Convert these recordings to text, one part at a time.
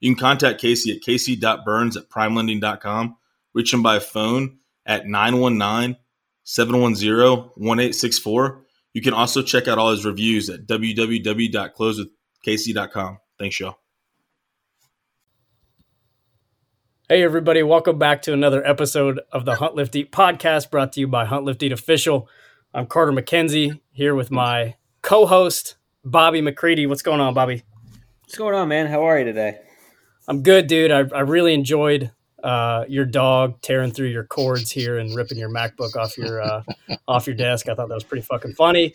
You can contact Casey at casey.burns at primelending.com. Reach him by phone at 919 710 1864. You can also check out all his reviews at www.closewithcasey.com. Thanks, y'all. Hey, everybody, welcome back to another episode of the Hunt Lift Eat podcast brought to you by Hunt Lift Eat Official. I'm Carter McKenzie here with my co host, Bobby McCready. What's going on, Bobby? What's going on, man? How are you today? I'm good, dude. I, I really enjoyed uh, your dog tearing through your cords here and ripping your MacBook off your uh, off your desk. I thought that was pretty fucking funny.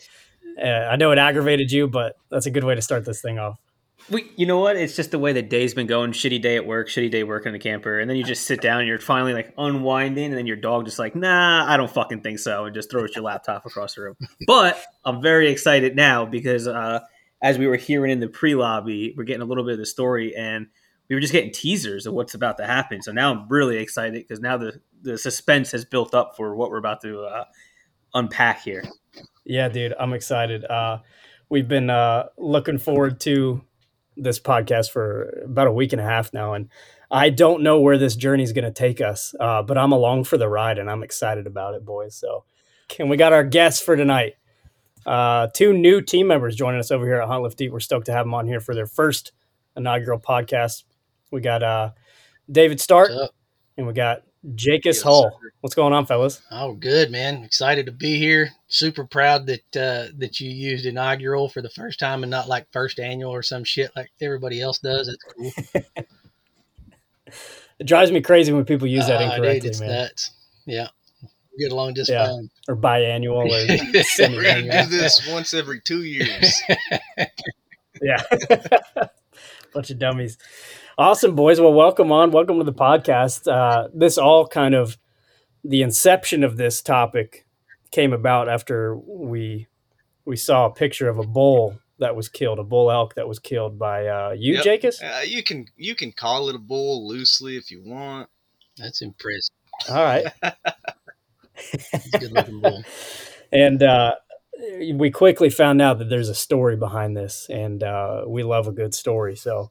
Uh, I know it aggravated you, but that's a good way to start this thing off. We, you know what? It's just the way the day's been going. Shitty day at work, shitty day working in a camper, and then you just sit down and you're finally like unwinding, and then your dog just like, nah, I don't fucking think so, and just throws your laptop across the room. But I'm very excited now because uh, as we were hearing in the pre lobby, we're getting a little bit of the story, and we were just getting teasers of what's about to happen. So now I'm really excited because now the the suspense has built up for what we're about to uh, unpack here. Yeah, dude, I'm excited. Uh, we've been uh, looking forward to this podcast for about a week and a half now, and I don't know where this journey is going to take us, uh, but I'm along for the ride, and I'm excited about it, boys. So, and we got our guests for tonight. Uh, two new team members joining us over here at Hunt Lift Eat. We're stoked to have them on here for their first inaugural podcast. We got uh, David Stark, and we got Jakus Yes, Hull. sir. What's going on, fellas? Oh, good man! Excited to be here. Super proud that uh, that you used inaugural for the first time and not like first annual or some shit like everybody else does. That's cool. It drives me crazy when people use that Uh, dude, it's man. nuts. Yeah, get along just Yeah. fine. Or biannual or We're We're semi-annual. gonna do this once every two years. Yeah. Bunch of dummies. Awesome, boys. Well, welcome on. Welcome to the podcast. Uh, this all kind of the inception of this topic came about after we we saw a picture of a bull that was killed, a bull elk that was killed by uh, you, Yep. Jakus. Uh, you can you can call it a bull loosely if you want. That's impressive. All right. It's a good looking bull. and uh, we quickly found out that there's a story behind this, and uh, we love a good story. So,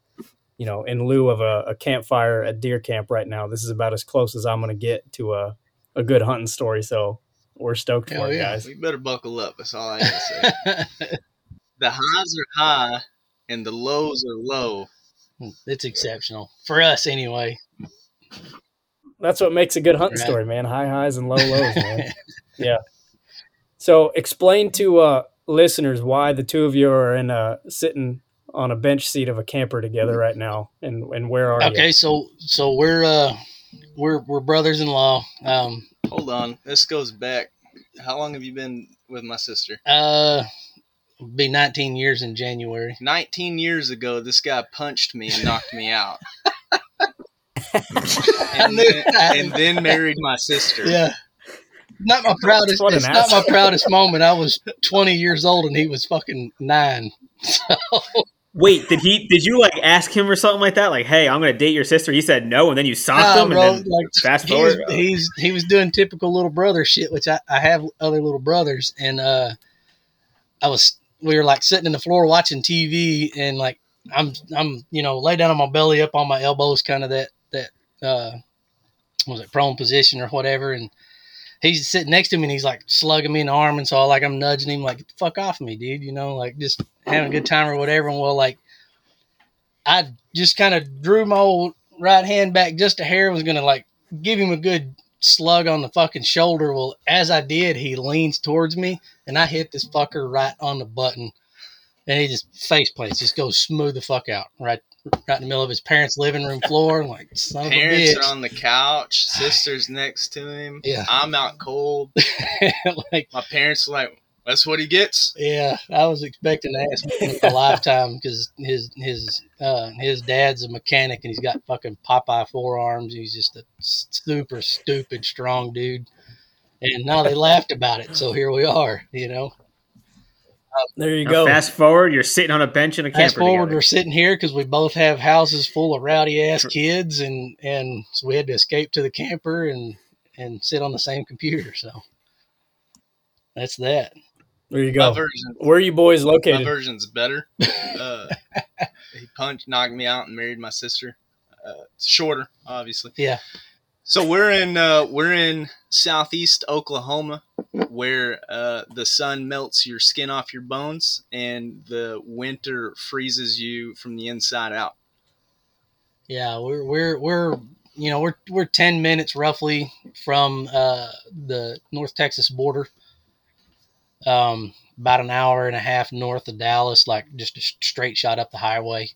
you know, in lieu of a, a campfire at deer camp right now, this is about as close as I'm going to get to a, a good hunting story. So, we're stoked Hell for it, yeah. guys. We better buckle up. That's all I gotta say. the highs are high and the lows are low. it's exceptional for us anyway. That's what makes a good hunting Right. story, man. High highs and low lows, man. yeah. So, explain to uh, listeners why the two of you are in a sitting on a bench seat of a camper together right now, and and where are you? Okay, so so we're uh we're we're brothers-in-law. Um, Hold on. This goes back. How long have you been with my sister? uh, be 19 years in January. 19 years ago, this guy punched me and knocked me out. and, then, and then married my sister. Yeah. Not my proudest. What It's not my proudest moment. I was 20 years old and he was fucking nine. So Wait, did he? Did you like ask him or something like that? Like, hey, I'm gonna date your sister. He said no, and then you socked Nah, him, bro, and then like, fast forward. he's he was doing typical little brother shit, which I, I have other little brothers, and uh, I was we were like sitting in the floor watching TV, and like I'm I'm you know lay down on my belly up on my elbows, kind of that that uh, what was it prone position or whatever, and he's sitting next to me and he's like slugging me in the arm, and so like I'm nudging him like fuck off me, dude, you know, like just having a good time or whatever, and well like I just kind of drew my old right hand back just a hair, was gonna like give him a good slug on the fucking shoulder. Well, as I did, he leans towards me and I hit this fucker right on the button. And he just face plants, just goes smooth the fuck out, right, right in the middle of his parents' living room floor. I'm like, son Parents are on the couch. Sister's next to him. Yeah. I'm out cold. like, My parents are like, That's what he gets. Yeah, I was expecting to ask him a lifetime because his his uh, his dad's a mechanic and he's got fucking Popeye forearms. He's just a super stupid strong dude. And now they laughed about it, so here we are. You know, There you Now, go. Fast forward, you're sitting on a bench in a camper fast forward, together. we're sitting here because we both have houses full of rowdy ass kids, and and so we had to escape to the camper and and sit on the same computer. So that's that. There you go. version, Where are you boys located? my version's better. Uh, he punched, knocked me out, and married my sister. Uh, it's shorter, obviously. Yeah. So we're in uh, we're in southeast Oklahoma, where uh, the sun melts your skin off your bones, and the winter freezes you from the inside out. Yeah, we're we're we're you know we're we're ten minutes roughly from uh, the North Texas border. Um, about an hour and a half north of Dallas, like just a straight shot up the highway.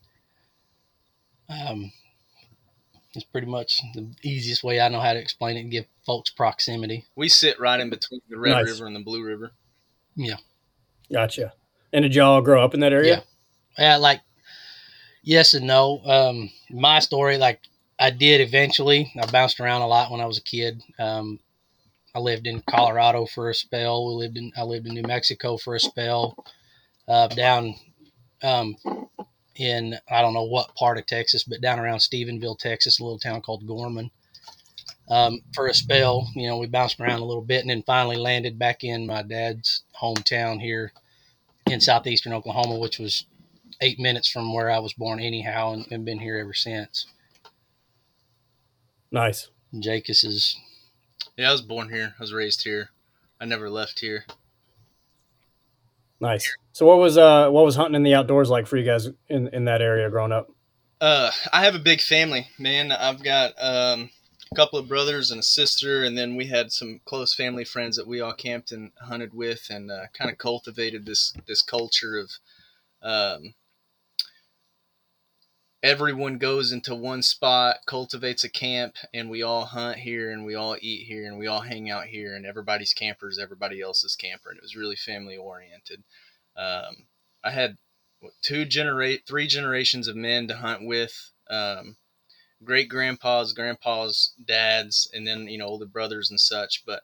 Um, it's pretty much the easiest way I know how to explain it and give folks proximity. We sit right in between the Red Nice. River and the Blue River. Yeah. Gotcha. And did y'all grow up in that area? Yeah, like yes and no. Um, my story, like I did eventually. I bounced around a lot when I was a kid. Um, I lived in Colorado for a spell. We lived in I lived in New Mexico for a spell. Uh, down um, in I don't know what part of Texas, but down around Stephenville, Texas, a little town called Gorman. Um, for a spell, you know, we bounced around a little bit, and then finally landed back in my dad's hometown here in southeastern Oklahoma, which was eight minutes from where I was born, anyhow, and, and been here ever since. Nice. Jakus is Yeah, I was born here. I was raised here. I never left here. Nice. So what was uh what was hunting in the outdoors like for you guys in in that area growing up? Uh, I have a big family, man. I've got um, a couple of brothers and a sister, and then we had some close family friends that we all camped and hunted with, and uh, kind of cultivated this this culture of um, everyone goes into one spot, cultivates a camp, and we all hunt here, and we all eat here, and we all hang out here, and everybody's camper is everybody else's camper, and it was really family oriented. Um, I had two generate three generations of men to hunt with um, great grandpas grandpas dads and then you know older brothers and such but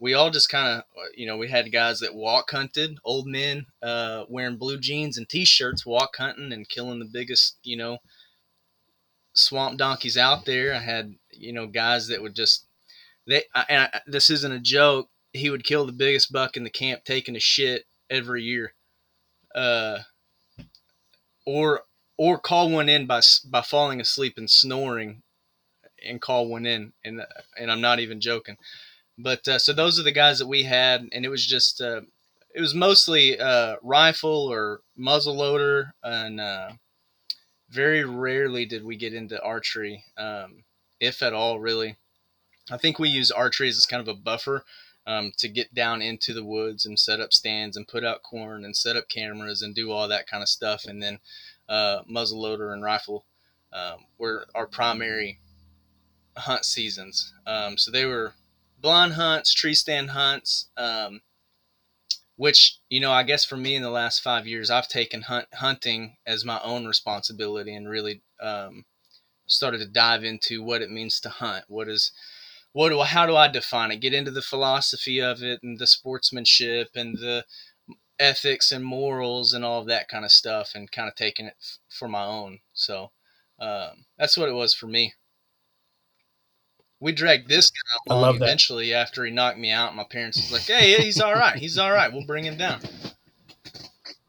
we all just kind of you know we had guys that walk hunted old men uh, wearing blue jeans and t-shirts walk hunting and killing the biggest you know swamp donkeys out there. I had you know guys that would just they and I, this isn't a joke. He would kill the biggest buck in the camp taking a shit every year. Uh, or or call one in by by falling asleep and snoring, and call one in, and uh, and I'm not even joking. But uh, so those are the guys that we had, and it was just uh, it was mostly uh, rifle or muzzle loader, and uh, very rarely did we get into archery, um, if at all, really. I think we use archery as kind of a buffer um, to get down into the woods and set up stands and put out corn and set up cameras and do all that kind of stuff. And then uh, muzzleloader and rifle um, were our primary hunt seasons. Um, so they were blind hunts, tree stand hunts, um, which you know I guess for me in the last five years I've taken hunt hunting as my own responsibility and really um, started to dive into what it means to hunt. What is what do how do I define it? Get into the philosophy of it and the sportsmanship and the ethics and morals and all of that kind of stuff, and kind of taking it f- for my own. So um, that's what it was for me. We dragged this guy I along love that. eventually after he knocked me out. My parents was like, "Hey, he's all right. He's all right. We'll bring him down."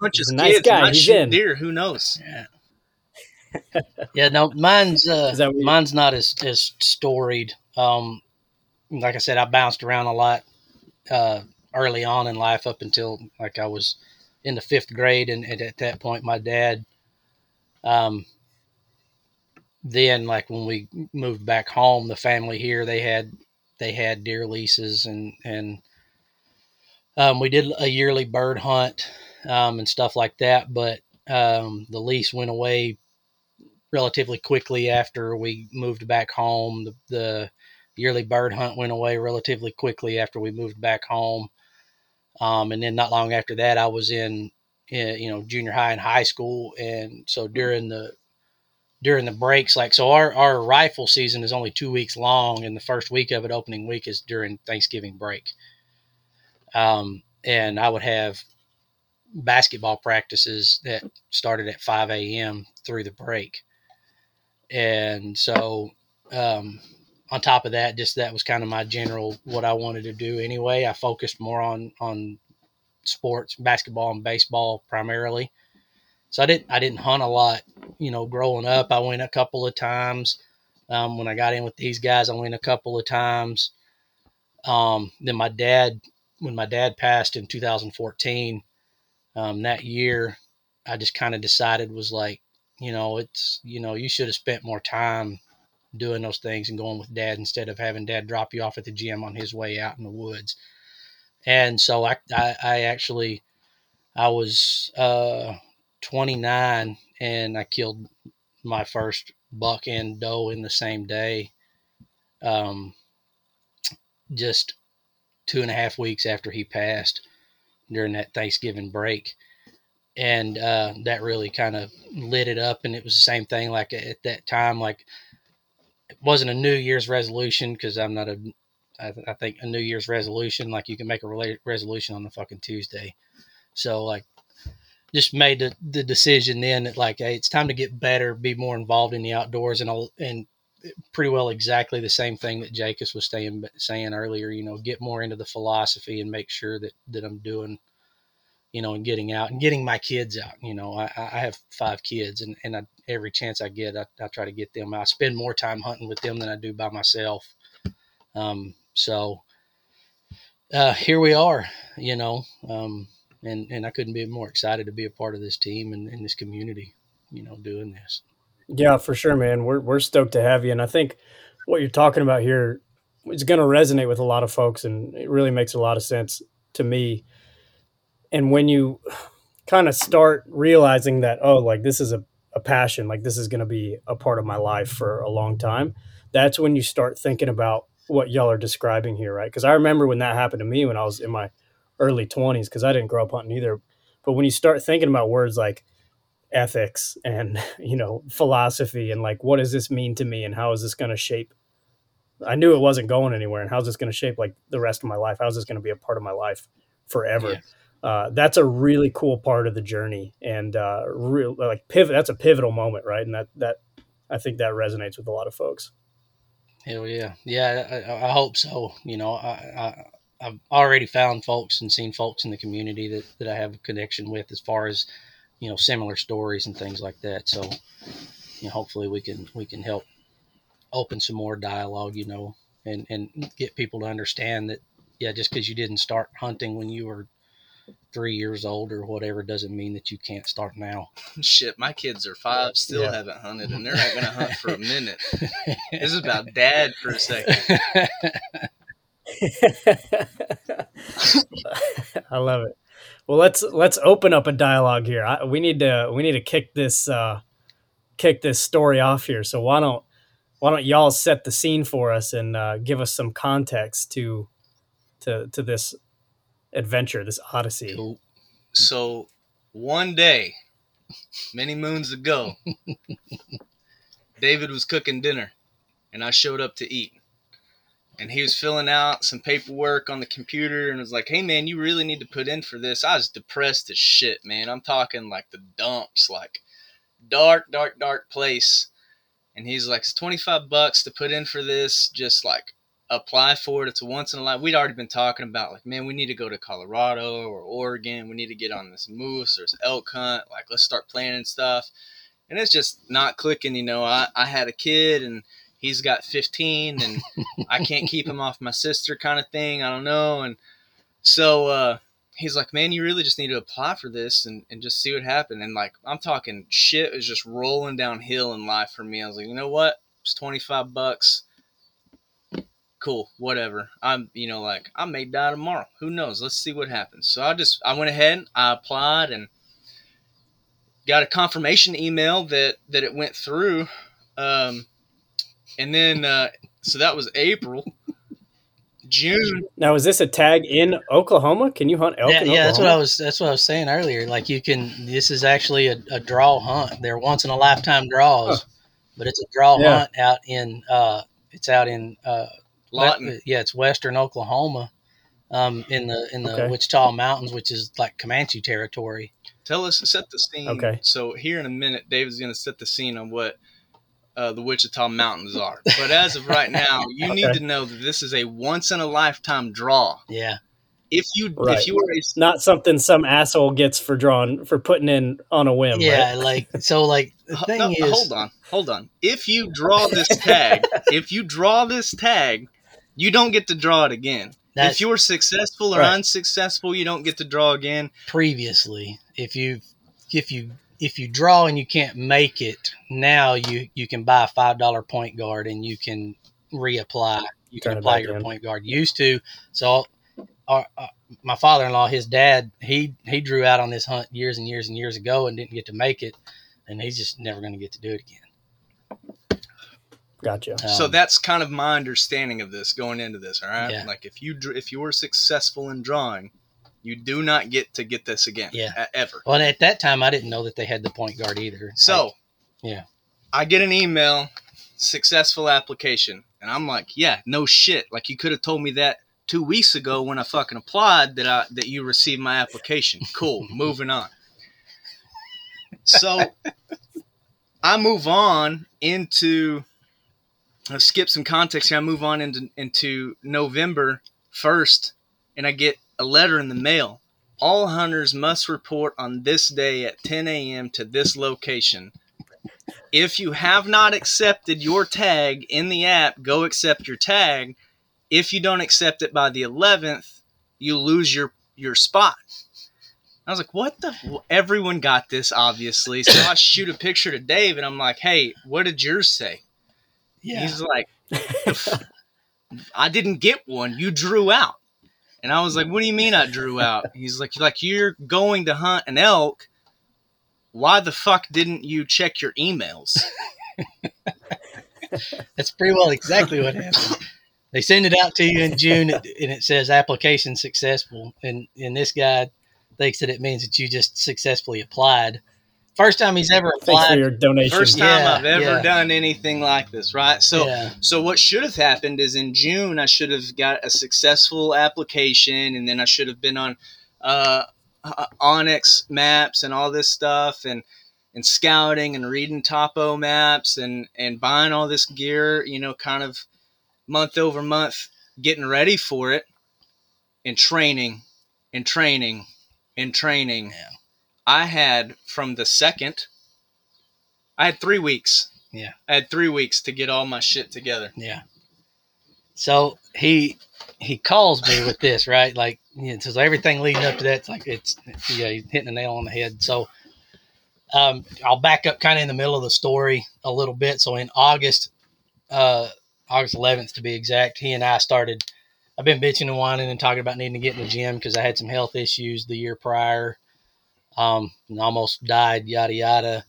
Bunch He's of nice kids guy. He's in. deer. Who knows? Yeah. yeah, no, mine's uh, Is that what you- mine's not as as storied. Um, like I said, I bounced around a lot uh, early on in life, up until like I was in the fifth grade, and, and at that point, my dad. Um, then, like when we moved back home, the family here they had they had deer leases, and and um, we did a yearly bird hunt um, and stuff like that. But um, the lease went away relatively quickly after we moved back home. The, the yearly bird hunt went away relatively quickly after we moved back home. Um, and then not long after that, I was in, in, you know, junior high and high school. And so during the, during the breaks, like, so our, our rifle season is only two weeks long. And the first week of it, opening week is during Thanksgiving break. Um, and I would have basketball practices that started at 5 a.m. through the break. And so, um, on top of that, just that was kind of my general what I wanted to do anyway. I focused more on on sports, basketball and baseball primarily. So I didn't I didn't hunt a lot, you know, growing up. I went a couple of times. Um, when I got in with these guys, I went a couple of times. Um, then my dad, when my dad passed in 2014, um, that year, I just kind of decided was like, you know, it's you know, you should have spent more time doing those things and going with dad instead of having dad drop you off at the gym on his way out in the woods. And so I, I, I actually, I was uh, 29 and I killed my first buck and doe in the same day. Um, just two and a half weeks after he passed during that Thanksgiving break. And uh, that really kind of lit it up. And it was the same thing. Like at that time, like it wasn't a New Year's resolution because I'm not a. I, th- I think a New Year's resolution like you can make a re- resolution on the fucking Tuesday. So like, just made the, the decision then that like, hey, it's time to get better, be more involved in the outdoors, and I'll, and pretty well exactly the same thing that Jakus was saying saying earlier. You know, get more into the philosophy and make sure that that I'm doing you know, and getting out and getting my kids out. You know, I, I have five kids, and, and I, every chance I get, I, I, try to get them. I spend more time hunting with them than I do by myself. Um, so uh, here we are, you know, um, and and I couldn't be more excited to be a part of this team and, and this community, you know, doing this. Yeah, for sure, man. We're we're stoked to have you, and I think what you're talking about here is going to resonate with a lot of folks, and it really makes a lot of sense to me and when you kind of start realizing that oh like this is a, a passion like this is going to be a part of my life for a long time that's when you start thinking about what y'all are describing here right because i remember when that happened to me when i was in my early 20s because i didn't grow up hunting either but when you start thinking about words like ethics and you know philosophy and like what does this mean to me and how is this going to shape i knew it wasn't going anywhere and how's this going to shape like the rest of my life how's this going to be a part of my life forever yeah uh, that's a really cool part of the journey and uh, real like pivot. That's a pivotal moment, right? And that that I think that resonates with a lot of folks. Hell yeah, yeah. I, I hope so. You know, I, I have already found folks and seen folks in the community that that I have a connection with as far as you know similar stories and things like that. So, you know, hopefully we can we can help open some more dialogue. You know, and and get people to understand that yeah, just because you didn't start hunting when you were three years old or whatever doesn't mean that you can't start now. Shit, my kids are five, still yeah. haven't hunted, and they're not going to hunt for a minute. this is about dad for a second. I love it. Well, let's let's open up a dialogue here. I, we need to we need to kick this uh, kick this story off here. So why don't why don't y'all set the scene for us and uh, give us some context to to to this adventure, this odyssey. Cool. So one day, many moons ago, David was cooking dinner and I showed up to eat. And he was filling out some paperwork on the computer and was like, hey man, you really need to put in for this. I was depressed as shit, man. I'm talking like the dumps, like dark, dark, dark place. And he's like, it's 25 bucks to put in for this. Just like apply for it. It's a once in a life. We'd already been talking about like, man, we need to go to Colorado or Oregon. We need to get on this moose or this elk hunt. Like, let's start planning stuff. And it's just not clicking. You know, I, I had a kid and he's got 15 and I can't keep him off my sister kind of thing. I don't know. And so, uh, he's like, man, you really just need to apply for this and, and just see what happens. And like, I'm talking shit is just rolling downhill in life for me. I was like, you know what? It's 25 bucks cool, whatever. I'm, you know, like I may die tomorrow. Who knows? Let's see what happens. So I just, I went ahead, I applied, and got a confirmation email that that it went through. Um, and then, uh, so that was April. June. Now, is this a tag in Oklahoma? Can you hunt elk Yeah, in yeah, that's what I was. That's what I was saying earlier. Like you can. This is actually a, a draw hunt. They're once in a lifetime draws, but it's a draw Yeah. hunt out in. uh It's out in. uh Lawton. Yeah, it's western Oklahoma, um, in the in the Okay. Wichita Mountains, which is like Comanche territory. Tell us, set the scene. Okay. So here in a minute, David's going to set the scene on what uh, the Wichita Mountains are. But as of right now, you need to know that this is a once in a lifetime draw. Yeah, If you Right. if you are a Not something some asshole gets for drawing for putting in on a whim. yeah. right? Like so, like the thing no, is, hold on, hold on. If you draw this tag, if you draw this tag, you don't get to draw it again. That's if you're successful or Right. unsuccessful, you don't get to draw again. previously. If you if you if you draw and you can't make it, now you you can buy a five dollar point guard and you can reapply. You can Turn it apply your in. point guard. Used to, so our, uh, my father in law, his dad, he he drew out on this hunt years and years and years ago and didn't get to make it, and he's just never going to get to do it again. Gotcha. so Um, that's kind of my understanding of this going into this. All right, Yeah. like if you if you were successful in drawing, you do not get to get this again. Yeah. ever. Well, at that time, I didn't know that they had the point guard either. So, Like, yeah. I get an email, successful application, and I'm like, yeah, no shit. Like you could have told me that two weeks ago when I fucking applied that I that you received my application. Cool, moving on. So I move on into I skip some context here. I move on into into November first, and I get a letter in the mail. All hunters must report on this day at 10 a.m. to this location. If you have not accepted your tag in the app, go accept your tag. If you don't accept it by the 11th, you lose your your spot. I was like, "What the?" Well, everyone got this, obviously. So I shoot a picture to Dave, and I'm like, "Hey, what did yours say?" yeah. He's like, I didn't get one. You drew out. And I was like, What do you mean I drew out? He's like, like you're going to hunt an elk. Why the fuck didn't you check your emails? That's pretty well exactly what happened. They send it out to you in June, and it says application successful, and and this guy thinks that it means that you just successfully applied. First time he's ever Thanks for your donation. First time Yeah, I've ever yeah. done anything like this, right? So yeah, So what should have happened is in June I should have got a successful application, and then I should have been on uh, uh, onX maps and all this stuff, and and scouting and reading topo maps and and buying all this gear, you know, kind of month over month, getting ready for it, and training, and training, and training. Yeah. I had from the second, I had three weeks. Yeah. I had three weeks to get all my shit together. yeah. So he he calls me with this right, like you know, so everything leading up to that, it's like it's yeah, he's hitting the nail on the head. So um, I'll back up kind of in the middle of the story a little bit. So in August, uh, August 11th to be exact, he and I started. I've been bitching and whining and talking about needing to get in the gym because I had some health issues the year prior, um, and almost died. Yada yada.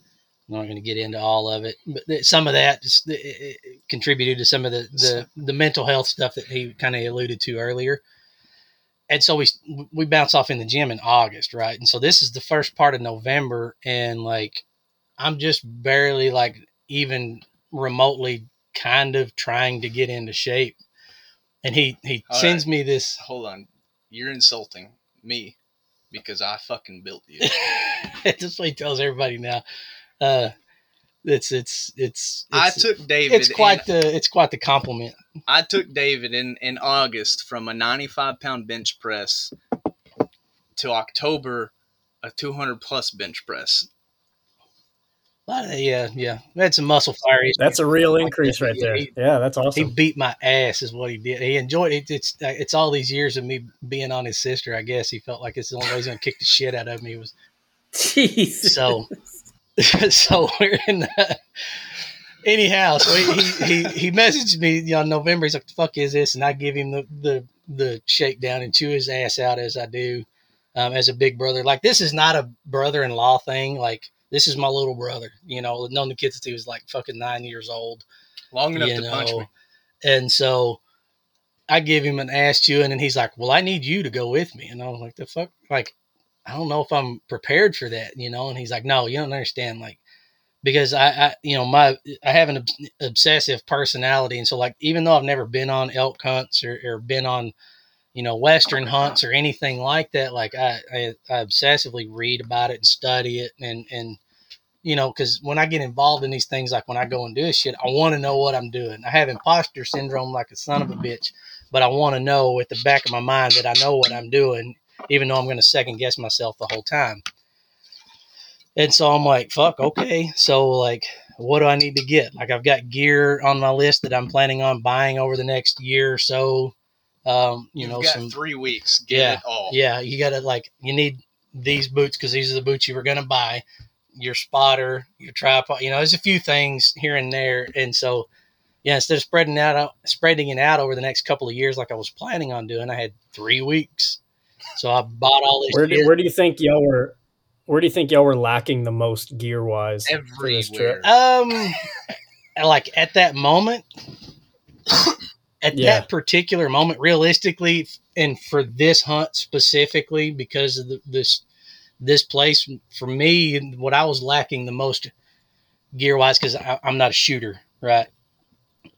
I'm not going to get into all of it, but th- some of that just, it, it it contributed to some of the, the the mental health stuff that he kind of alluded to earlier. And so we we bounce off in the gym in August, right? And so this is the first part of November, and like I'm just barely like even remotely kind of trying to get into shape. And he he All sends me this. Hold on. You're insulting me because I fucking built you. That's what he tells everybody now. Uh, it's it's it's, I took David. it's quite in, the it's quite the compliment. I took David in in August from a 95 pound bench press to October a 200 plus bench press. A yeah, yeah. We had some muscle fire. That's a real increase right there. he- Yeah, that's awesome. He beat my ass, is what he did. He enjoyed it. It's it's all these years of me being on his sister. I guess he felt like it's the only way he's gonna kick the shit out of me was Jeez. so. so we're in the. Anyhow, so he, he he messaged me you know, in November. He's like, "The fuck is this?" And I give him the the the shakedown and chew his ass out as I do, um, as a big brother. Like this is not a brother-in-law thing. Like this is my little brother. You know, I've known the kid since he was like fucking nine years old Long enough to punch know. me. And so I give him an ass chewing, and then he's like, "Well, I need you to go with me," and I was like, "The fuck, like." I don't know if I'm prepared for that, you know. And he's like, no, you don't understand. Like, because I, I, you know, my I have an obsessive personality, and so like even though I've never been on elk hunts or, or been on, you know, western hunts or anything like that, like I, I, I obsessively read about it and study it, and and you know, because when I get involved in these things, like when I go and do this shit, I want to know what I'm doing. I have imposter syndrome like a son of a bitch, but I want to know at the back of my mind that I know what I'm doing, even though I'm going to second guess myself the whole time. And so I'm like, fuck, okay. So like, what do I need to get? Like I've got gear on my list that I'm planning on buying over the next year or so. Um, you You've know, got some three weeks. Get Yeah, it all. yeah, you got to like you need these boots because these are the boots you were going to buy. Your spotter, your tripod, you know, there's a few things here and there, and so yeah, instead of spreading out spreading it out over the next couple of years like I was planning on doing, I had three weeks. So I bought all this. Where do, gear. where do you think y'all were? Where do you think y'all were lacking the most gear wise? for this Everywhere. trip? Um, like at that moment, at Yeah. that particular moment, realistically, and for this hunt specifically, because of the, this this place for me, what I was lacking the most gear wise, because I'm not a shooter, right?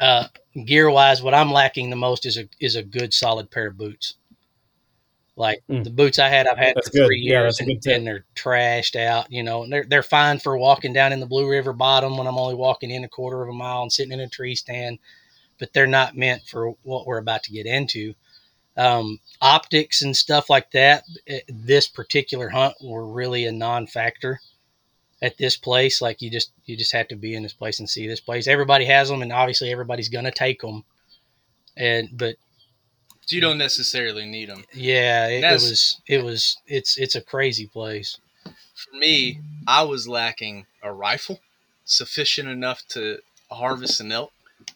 Uh, gear wise, what I'm lacking the most is a is a good solid pair of boots. Like Mm. the boots I had, I've had That's for three Yeah, years, good and, and they're trashed out. You know, and they're they're fine for walking down in the Blue River bottom when I'm only walking in a quarter of a mile and sitting in a tree stand, but they're not meant for what we're about to get into. Um, optics and stuff like that. eh, This particular hunt were really a non-factor at this place. Like you just you just have to be in this place and see this place. Everybody has them, and obviously everybody's gonna take them. And but you don't necessarily need them. yeah, it, it was it was it's it's a crazy place. For me, I was lacking a rifle sufficient enough to harvest an elk.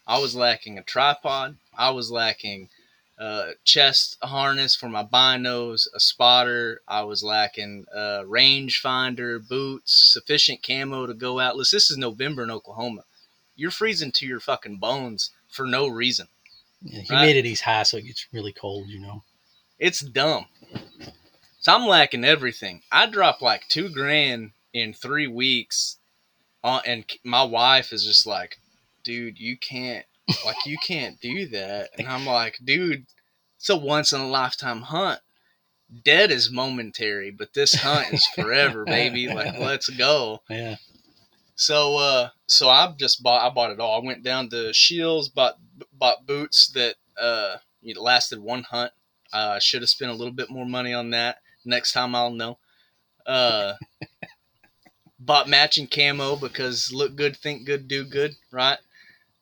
I was lacking a tripod. I was lacking a chest harness for my binos, a spotter. I was lacking a range finder, boots, sufficient camo to go out. Listen, this is November in Oklahoma. You're freezing to your fucking bones for no reason. Yeah, humidity's high, so it gets really cold. You know. It's dumb. So I'm lacking everything. I dropped like two grand in three weeks, on, and my wife is just like, "Dude, you can't, like, you can't do that." And I'm like, "Dude, it's a once in a lifetime hunt. Dead is momentary, but this hunt is forever, baby. Like, let's go." Yeah. So uh so I just bought I bought it all. I went down to Shields, bought bought boots that uh you know, lasted one hunt. Uh, I should have spent a little bit more money on that. Next time I'll know. Uh bought matching camo because look good, think good, do good, right?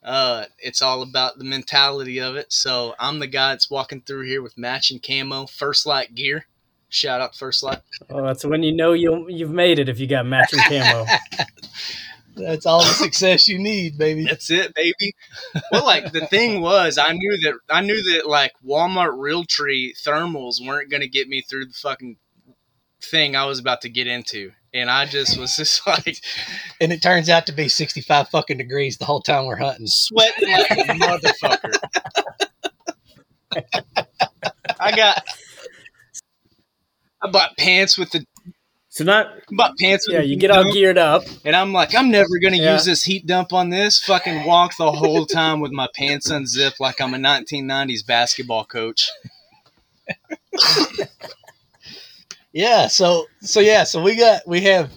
Uh it's all about the mentality of it. So I'm the guy that's walking through here with matching camo, First Lite gear. Shout out First Lite. Oh, that's when you know you you've made it if you got matching camo. That's all the success you need, baby. That's it, baby. Well, like the thing was, I knew that I knew that like Walmart Realtree thermals weren't gonna get me through the fucking thing I was about to get into, and I just was just like And it turns out to be 65 fucking degrees the whole time we're hunting. sweating like a motherfucker. I got. I bought pants with the So not I bought pants Yeah, you get all dump, geared up. and I'm like, I'm never gonna Yeah. use this heat dump on this. Fucking walk the whole time with my pants unzipped like I'm a 1990s basketball coach. Yeah, so so yeah, so we got we have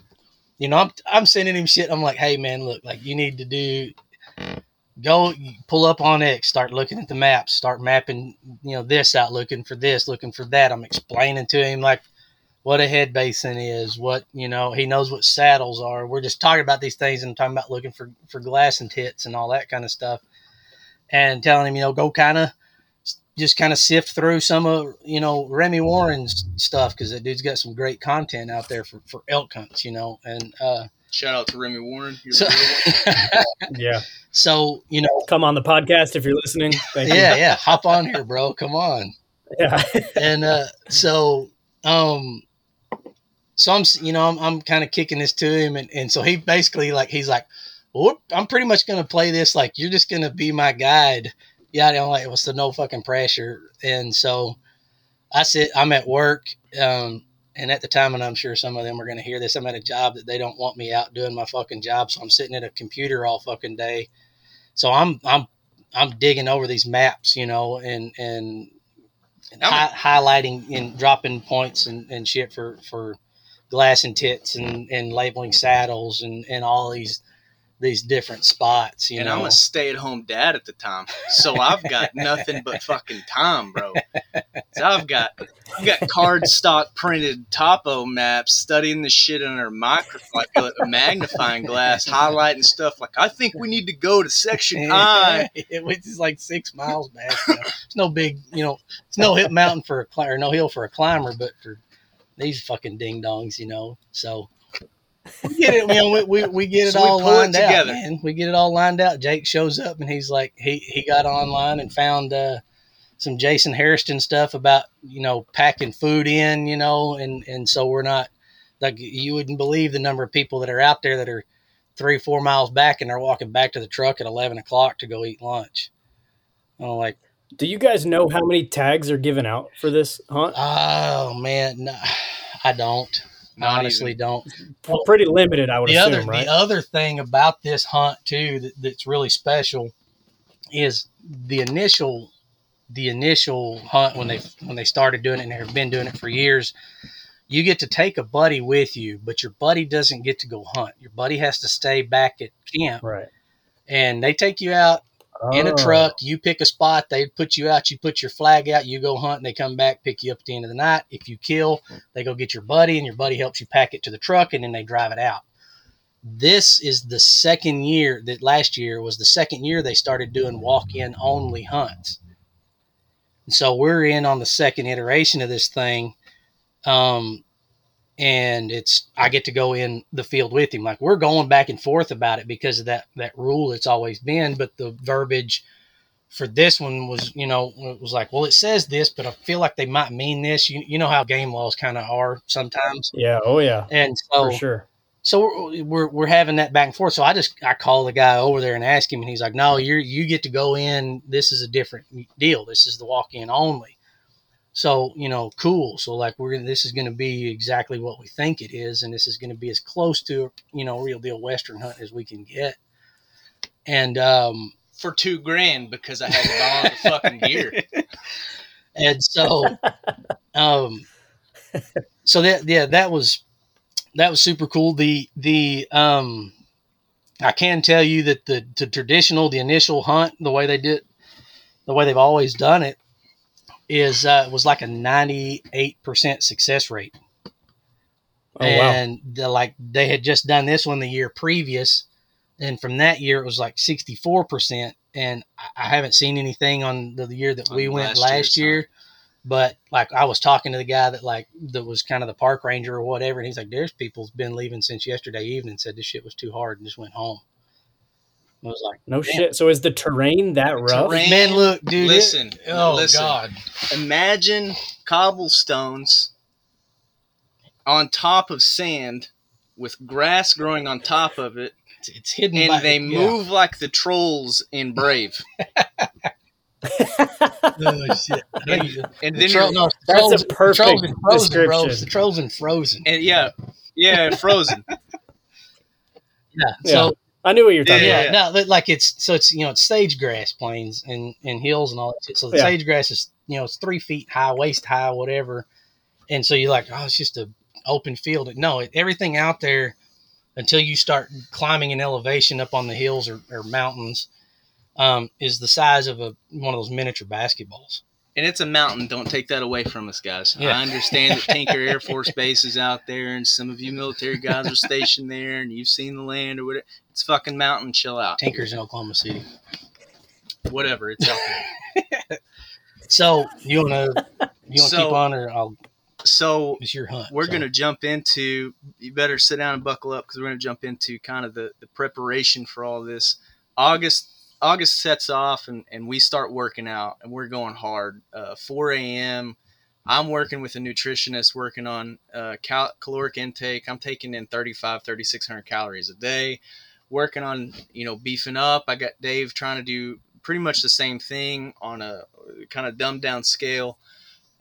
you know, I'm I'm sending him shit. I'm like, hey man, look, like you need to do go pull up on X, start looking at the maps, start mapping, you know, this out, looking for this, looking for that. I'm explaining to him like what a head basin is, what you know, he knows what saddles are. We're just talking about these things and talking about looking for for glass and tits and all that kind of stuff. And telling him, you know, go kind of just kind of sift through some of you know Remy Warren's stuff because that dude's got some great content out there for, for elk hunts, you know, and uh, Shout out to Remy Warren. You're so a real one. Yeah. so you know, Come on the podcast if you're listening. Thank you. yeah, yeah, hop on here, bro, come on, Yeah. and uh, so um, so I'm you know I'm, I'm kind of kicking this to him, and, and so he basically like he's like, well, I'm pretty much gonna play this like you're just gonna be my guide Yeah, I don't like it was the no fucking pressure. And so I sit I'm at work, um, and at the time, and I'm sure some of them are gonna hear this, I'm at a job that they don't want me out doing my fucking job. So I'm sitting at a computer all fucking day. So I'm I'm I'm digging over these maps, you know, and and, and hi- highlighting and dropping points and, and shit for for glass and tits and, and labeling saddles and, and all these these different spots, you know. and know. I'm a stay at home dad at the time. So I've got nothing but fucking time, bro. So I've got I've got cardstock printed topo maps, studying the shit under a microscope, like a magnifying glass, highlighting stuff. Like I think we need to go to section I. which is like six miles back. You know. It's no big, you know, it's no hip mountain for a climber, no hill for a climber, but for these fucking ding dongs, you know. So we get it, you know, we, we, we get it So we all pull it lined out, man. We get it all lined out. Jake shows up and he's like, he he got online and found uh, some Jason Harrison stuff about you know packing food in, you know, and and so we're not like you wouldn't believe the number of people that are out there that are three four miles back and they're walking back to the truck at 11 o'clock to go eat lunch i'm like Do you guys know how many tags are given out for this hunt? oh man no, i don't Not honestly even. don't Well, Pretty limited, I would the assume, other right? the other thing about this hunt too that, that's really special is the initial the initial hunt when they when they started doing it and they've been doing it for years you get to take a buddy with you but your buddy doesn't get to go hunt your buddy has to stay back at camp right. and they take you out in a Oh. truck. You pick a spot. They put you out. You put your flag out. You go hunt. And they come back, pick you up at the end of the night. If you kill, they go get your buddy, and your buddy helps you pack it to the truck, and then they drive it out. This is the second year that last year was the second year they started doing walk-in only hunts. And so we're in on the second iteration of this thing. Um, and it's I get to go in the field with him. Like we're going back and forth about it because of that that rule it's always been. But the verbiage for this one was, you know, it was like, well, it says this, but I feel like they might mean this. You you know how game laws kind of are sometimes, Yeah. Oh, yeah. and so For sure. so we're, we're we're having that back and forth. So I just I call the guy over there and ask him, and he's like, "No, you you get to go in. This is a different deal. This is the walk in only." So you know, cool. So like we're gonna this is going to be exactly what we think it is, and this is going to be as close to you know real deal western hunt as we can get. And um for two grand because I had to buy all the fucking gear. and so um so that yeah that was that was super cool the the um i can tell you that the, the traditional the initial hunt the way they did the way they've always done it is uh was like a 98% success rate. Oh, wow. and the, like they had just done this one the year previous and from that year it was like 64% and i I haven't seen anything on the, the year that we On went last last year's, year. But like i was talking to the guy that like that was kind of the park ranger or whatever and he's like there's people's been leaving since yesterday evening said this shit was too hard and just went home i was like No shit. So is the terrain that rough? terrain- man look dude it- Listen, oh listen. god Imagine cobblestones on top of sand with grass growing on top of it, it's, it's hidden and by, they yeah. move like the trolls in Brave. oh, shit. And, and The then troll- you're, no, the That's a perfect trolls and frozen, bro. description. The trolls and frozen. and yeah, yeah, frozen. Yeah. Yeah. So I knew what you were talking Yeah, yeah, about. no, like it's so it's you know it's sage grass plains and and hills and all that shit. So the Yeah. sage grass is you know it's three feet high, waist high, whatever. And so you're like, oh, it's just a open field. No, it, everything out there until you start climbing an elevation up on the hills or, or mountains um, is the size of a one of those miniature basketballs. And it's a mountain. Don't take that away from us, guys. Yeah. I understand that Tinker Air Force Base is out there, and some of you military guys are stationed there, and you've seen the land or whatever. It's fucking mountain. Chill out. Tinkers in Oklahoma City. Whatever. It's out there. So you wanna you wanna So- keep on or I'll So it's your hunt. we're so. to jump into you better sit down and buckle up because we're to jump into kind of the, the preparation for all this august august sets off and, and we start working out and we're going hard uh, 4 a.m i'm working with a nutritionist working on uh, cal- caloric intake i'm taking in 35 3600 calories a day working on you know beefing up i got dave trying to do pretty much the same thing on a kind of dumbed down scale.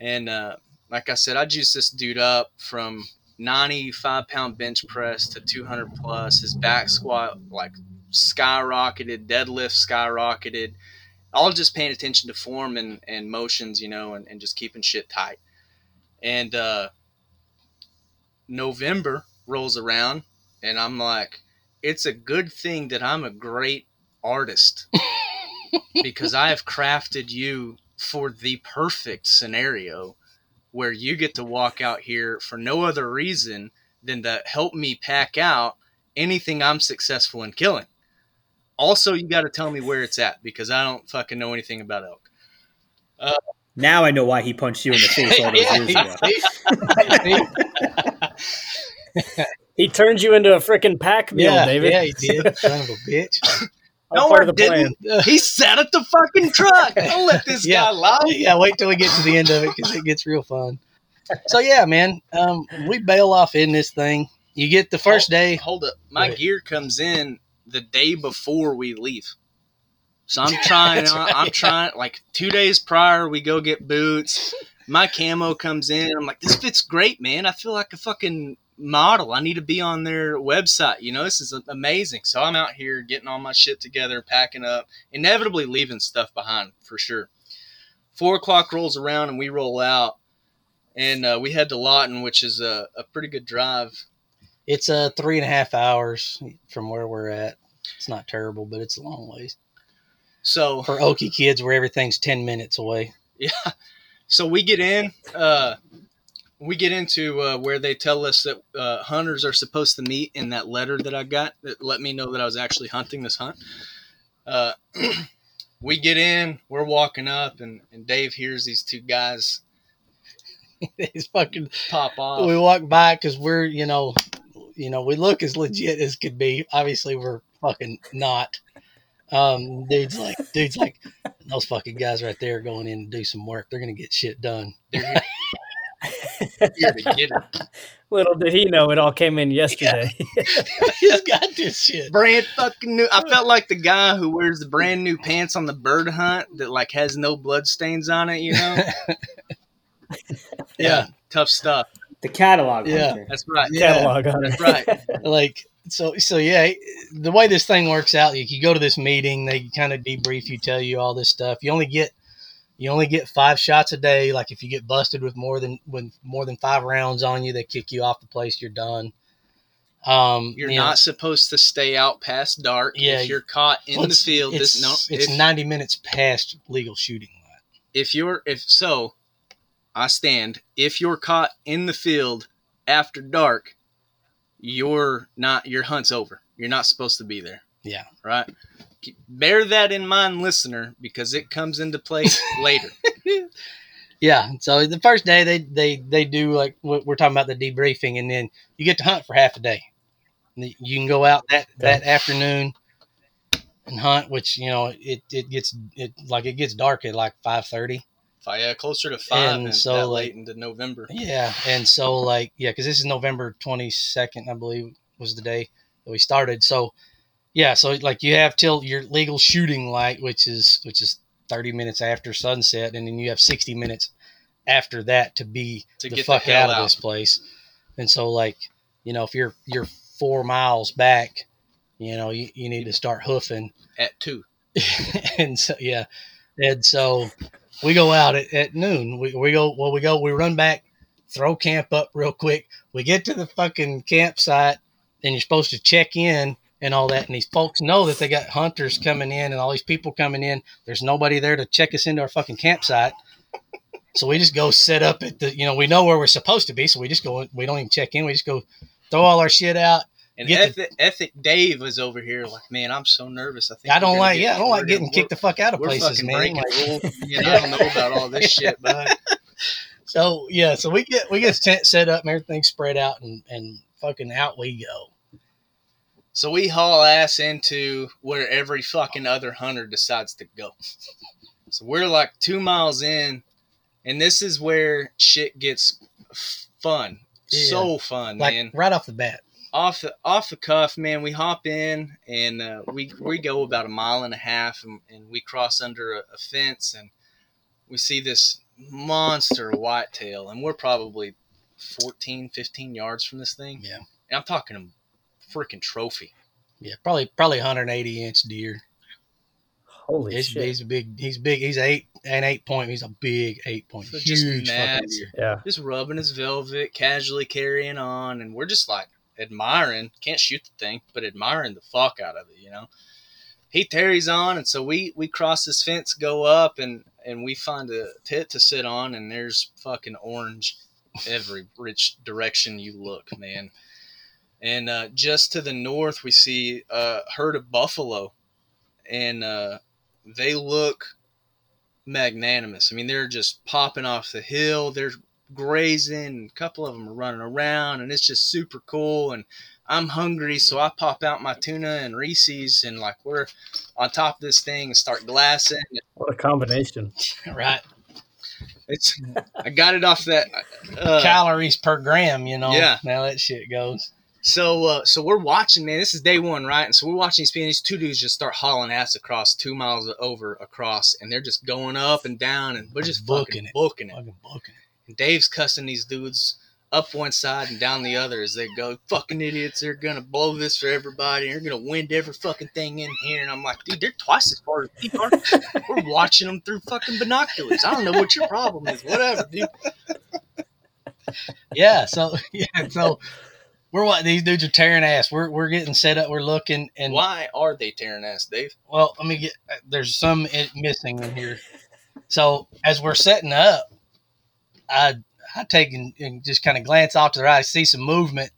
And uh, like I said, I juiced this dude up from 95 pound bench press to 200 plus. His back squat like skyrocketed, deadlift skyrocketed. All just paying attention to form and, and motions, you know, and, and just keeping shit tight. And uh, November rolls around, and I'm like, it's a good thing that I'm a great artist because I have crafted you for the perfect scenario where you get to walk out here for no other reason than to help me pack out anything I'm successful in killing. Also, you got to tell me where it's at because I don't fucking know anything about elk. Now I know why he punched you in the face all those years ago. He turned you into a freaking pack mule, yeah, David. yeah, he did. Son of a bitch. No, I of the plan. didn't. He sat at the fucking truck. Don't let this Yeah. guy lie. yeah, wait till we get to the end of it because it gets real fun. So yeah, man, um, we bail off in this thing. You get the first day. Hold up. My Right. gear comes in the day before we leave. So I'm trying, That's right, I'm yeah. trying, like two days prior, we go get boots. My camo comes in. I'm like, this fits great, man. I feel like a fucking model. I need to be on their website. You know, this is amazing. So I'm out here getting all my shit together, packing up, inevitably leaving stuff behind for sure. Four o'clock rolls around and we roll out. And uh, we head to Lawton, which is a, a pretty good drive. It's uh three and a half hours from where we're at. It's not terrible, but it's a long ways So for Okie kids, where everything's ten minutes away. Yeah. So we get in, uh, we get into uh, where they tell us that uh, hunters are supposed to meet in that letter that I got that let me know that I was actually hunting this hunt. Uh, we get in, we're walking up, and, and Dave hears these two guys it's fucking. pop off. We walk by because we're you know, you know, we look as legit as could be. Obviously, we're fucking not. Um, dude's like, dude's like, those fucking guys right there are going in to do some work. They're gonna get shit done. They're here to get it. Little did he know it all came in yesterday. He's got this shit. Brand fucking new. I felt like the guy who wears the brand new pants on the bird hunt that like has no blood stains on it. You know? Yeah, Tough stuff. The catalog. Yeah. hunter. That's right. Yeah. Catalog on it. That's right. like so so yeah the way this thing works out like you go to this meeting they kind of debrief you tell you all this stuff you only get you only get five shots a day like if you get busted with more than with more than five rounds on you they kick you off the place you're done um You're you know, not supposed to stay out past dark. Yeah, if you're caught in well, the field, it's, this no. it's if, 90 minutes past legal shooting if you're if so, I stand. If you're caught in the field after dark, you're not. Your hunt's over. You're not supposed to be there. Yeah. Right. Keep- Bear that in mind, listener, because it comes into play later. yeah so the first day they they they do like what we're talking about the debriefing and then you get to hunt for half a day you can go out that that afternoon and hunt which you know it it gets it like it gets dark at like 5:30 Fi- yeah, closer to five, And and so, like- late into November. yeah and so like yeah because this is November 22nd I believe was the day that we started so yeah so like you have till your legal shooting light which is which is 30 minutes after sunset and then you have 60 minutes after that to be To the get the fuck hell out of out. this place. And so like you know if you're you're four miles back you know you, you need to start hoofing. At two. and so yeah. And so we go out at, at noon. We, we go well we go we run back throw camp up real quick. We get to the fucking campsite and you're supposed to check in and all that and these folks know that they got hunters coming in and all these people coming in there's nobody there to check us into our fucking campsite so we just go set up at the you know we know where we're supposed to be so we just go we don't even check in we just go throw all our shit out And ethic, ethic Dave was over here like, man, I'm so nervous. I think i don't like yeah i don't like getting kicked the fuck out of We're places man Like-. You know, I don't know about all this shit, but. So yeah, so we get we get tent set up and everything's spread out and and fucking out we go. So we haul ass into where every fucking other hunter decides to go. So we're like two miles in, and this is where shit gets fun. Yeah. So fun, Like man. right off the bat. off the off the cuff, man, we hop in and uh, we we go about a mile and a half, and, and we cross under a, a fence, and we see this monster whitetail, and we're probably 14, 15 yards from this thing. Yeah. and I'm talking freaking trophy. Yeah, probably probably 180 inch deer. Holy He's, shit! he's a big. He's big. He's eight an eight point. He's a big eight point. So just Huge mad. fucking deer. Yeah. just rubbing his velvet, casually carrying on, and we're just like admiring. Can't shoot the thing, but admiring the fuck out of it, you know. He tarries on, and so we we cross this fence, go up, and and we find a pit to sit on, and there's fucking orange every which direction you look, man. And uh, just to the north, we see a herd of buffalo, and uh, they look magnanimous. I mean, they're just popping off the hill. They're grazing. A couple of them are running around, and it's just super cool. And I'm hungry, so I pop out my tuna and Reese's, and like we're on top of this thing and start glassing. What a combination. Right. It's I got it off that. Uh, Calories per gram. You know. Yeah. Now that shit goes. So uh, so we're watching, man. This is day one, right? And so we're watching these these two dudes just start hauling ass across two miles over across, and they're just going up and down, and we're just Booking fucking it. booking it. Fucking booking. it. And Dave's cussing these dudes up one side and down the other as they go, fucking idiots, they're gonna blow this for everybody, they're gonna wind every fucking thing in here. And I'm like, dude, they're twice as far as we are. We're watching them through fucking binoculars. I don't know what your problem is. Whatever, dude. Yeah. So yeah. So we're what these dudes are tearing ass. We're we're getting set up. We're looking and Why are they tearing ass, Dave? Well, let me get. There's some missing in here. So as we're setting up, I I take and, and just kind of glance off to the right. I see some movement,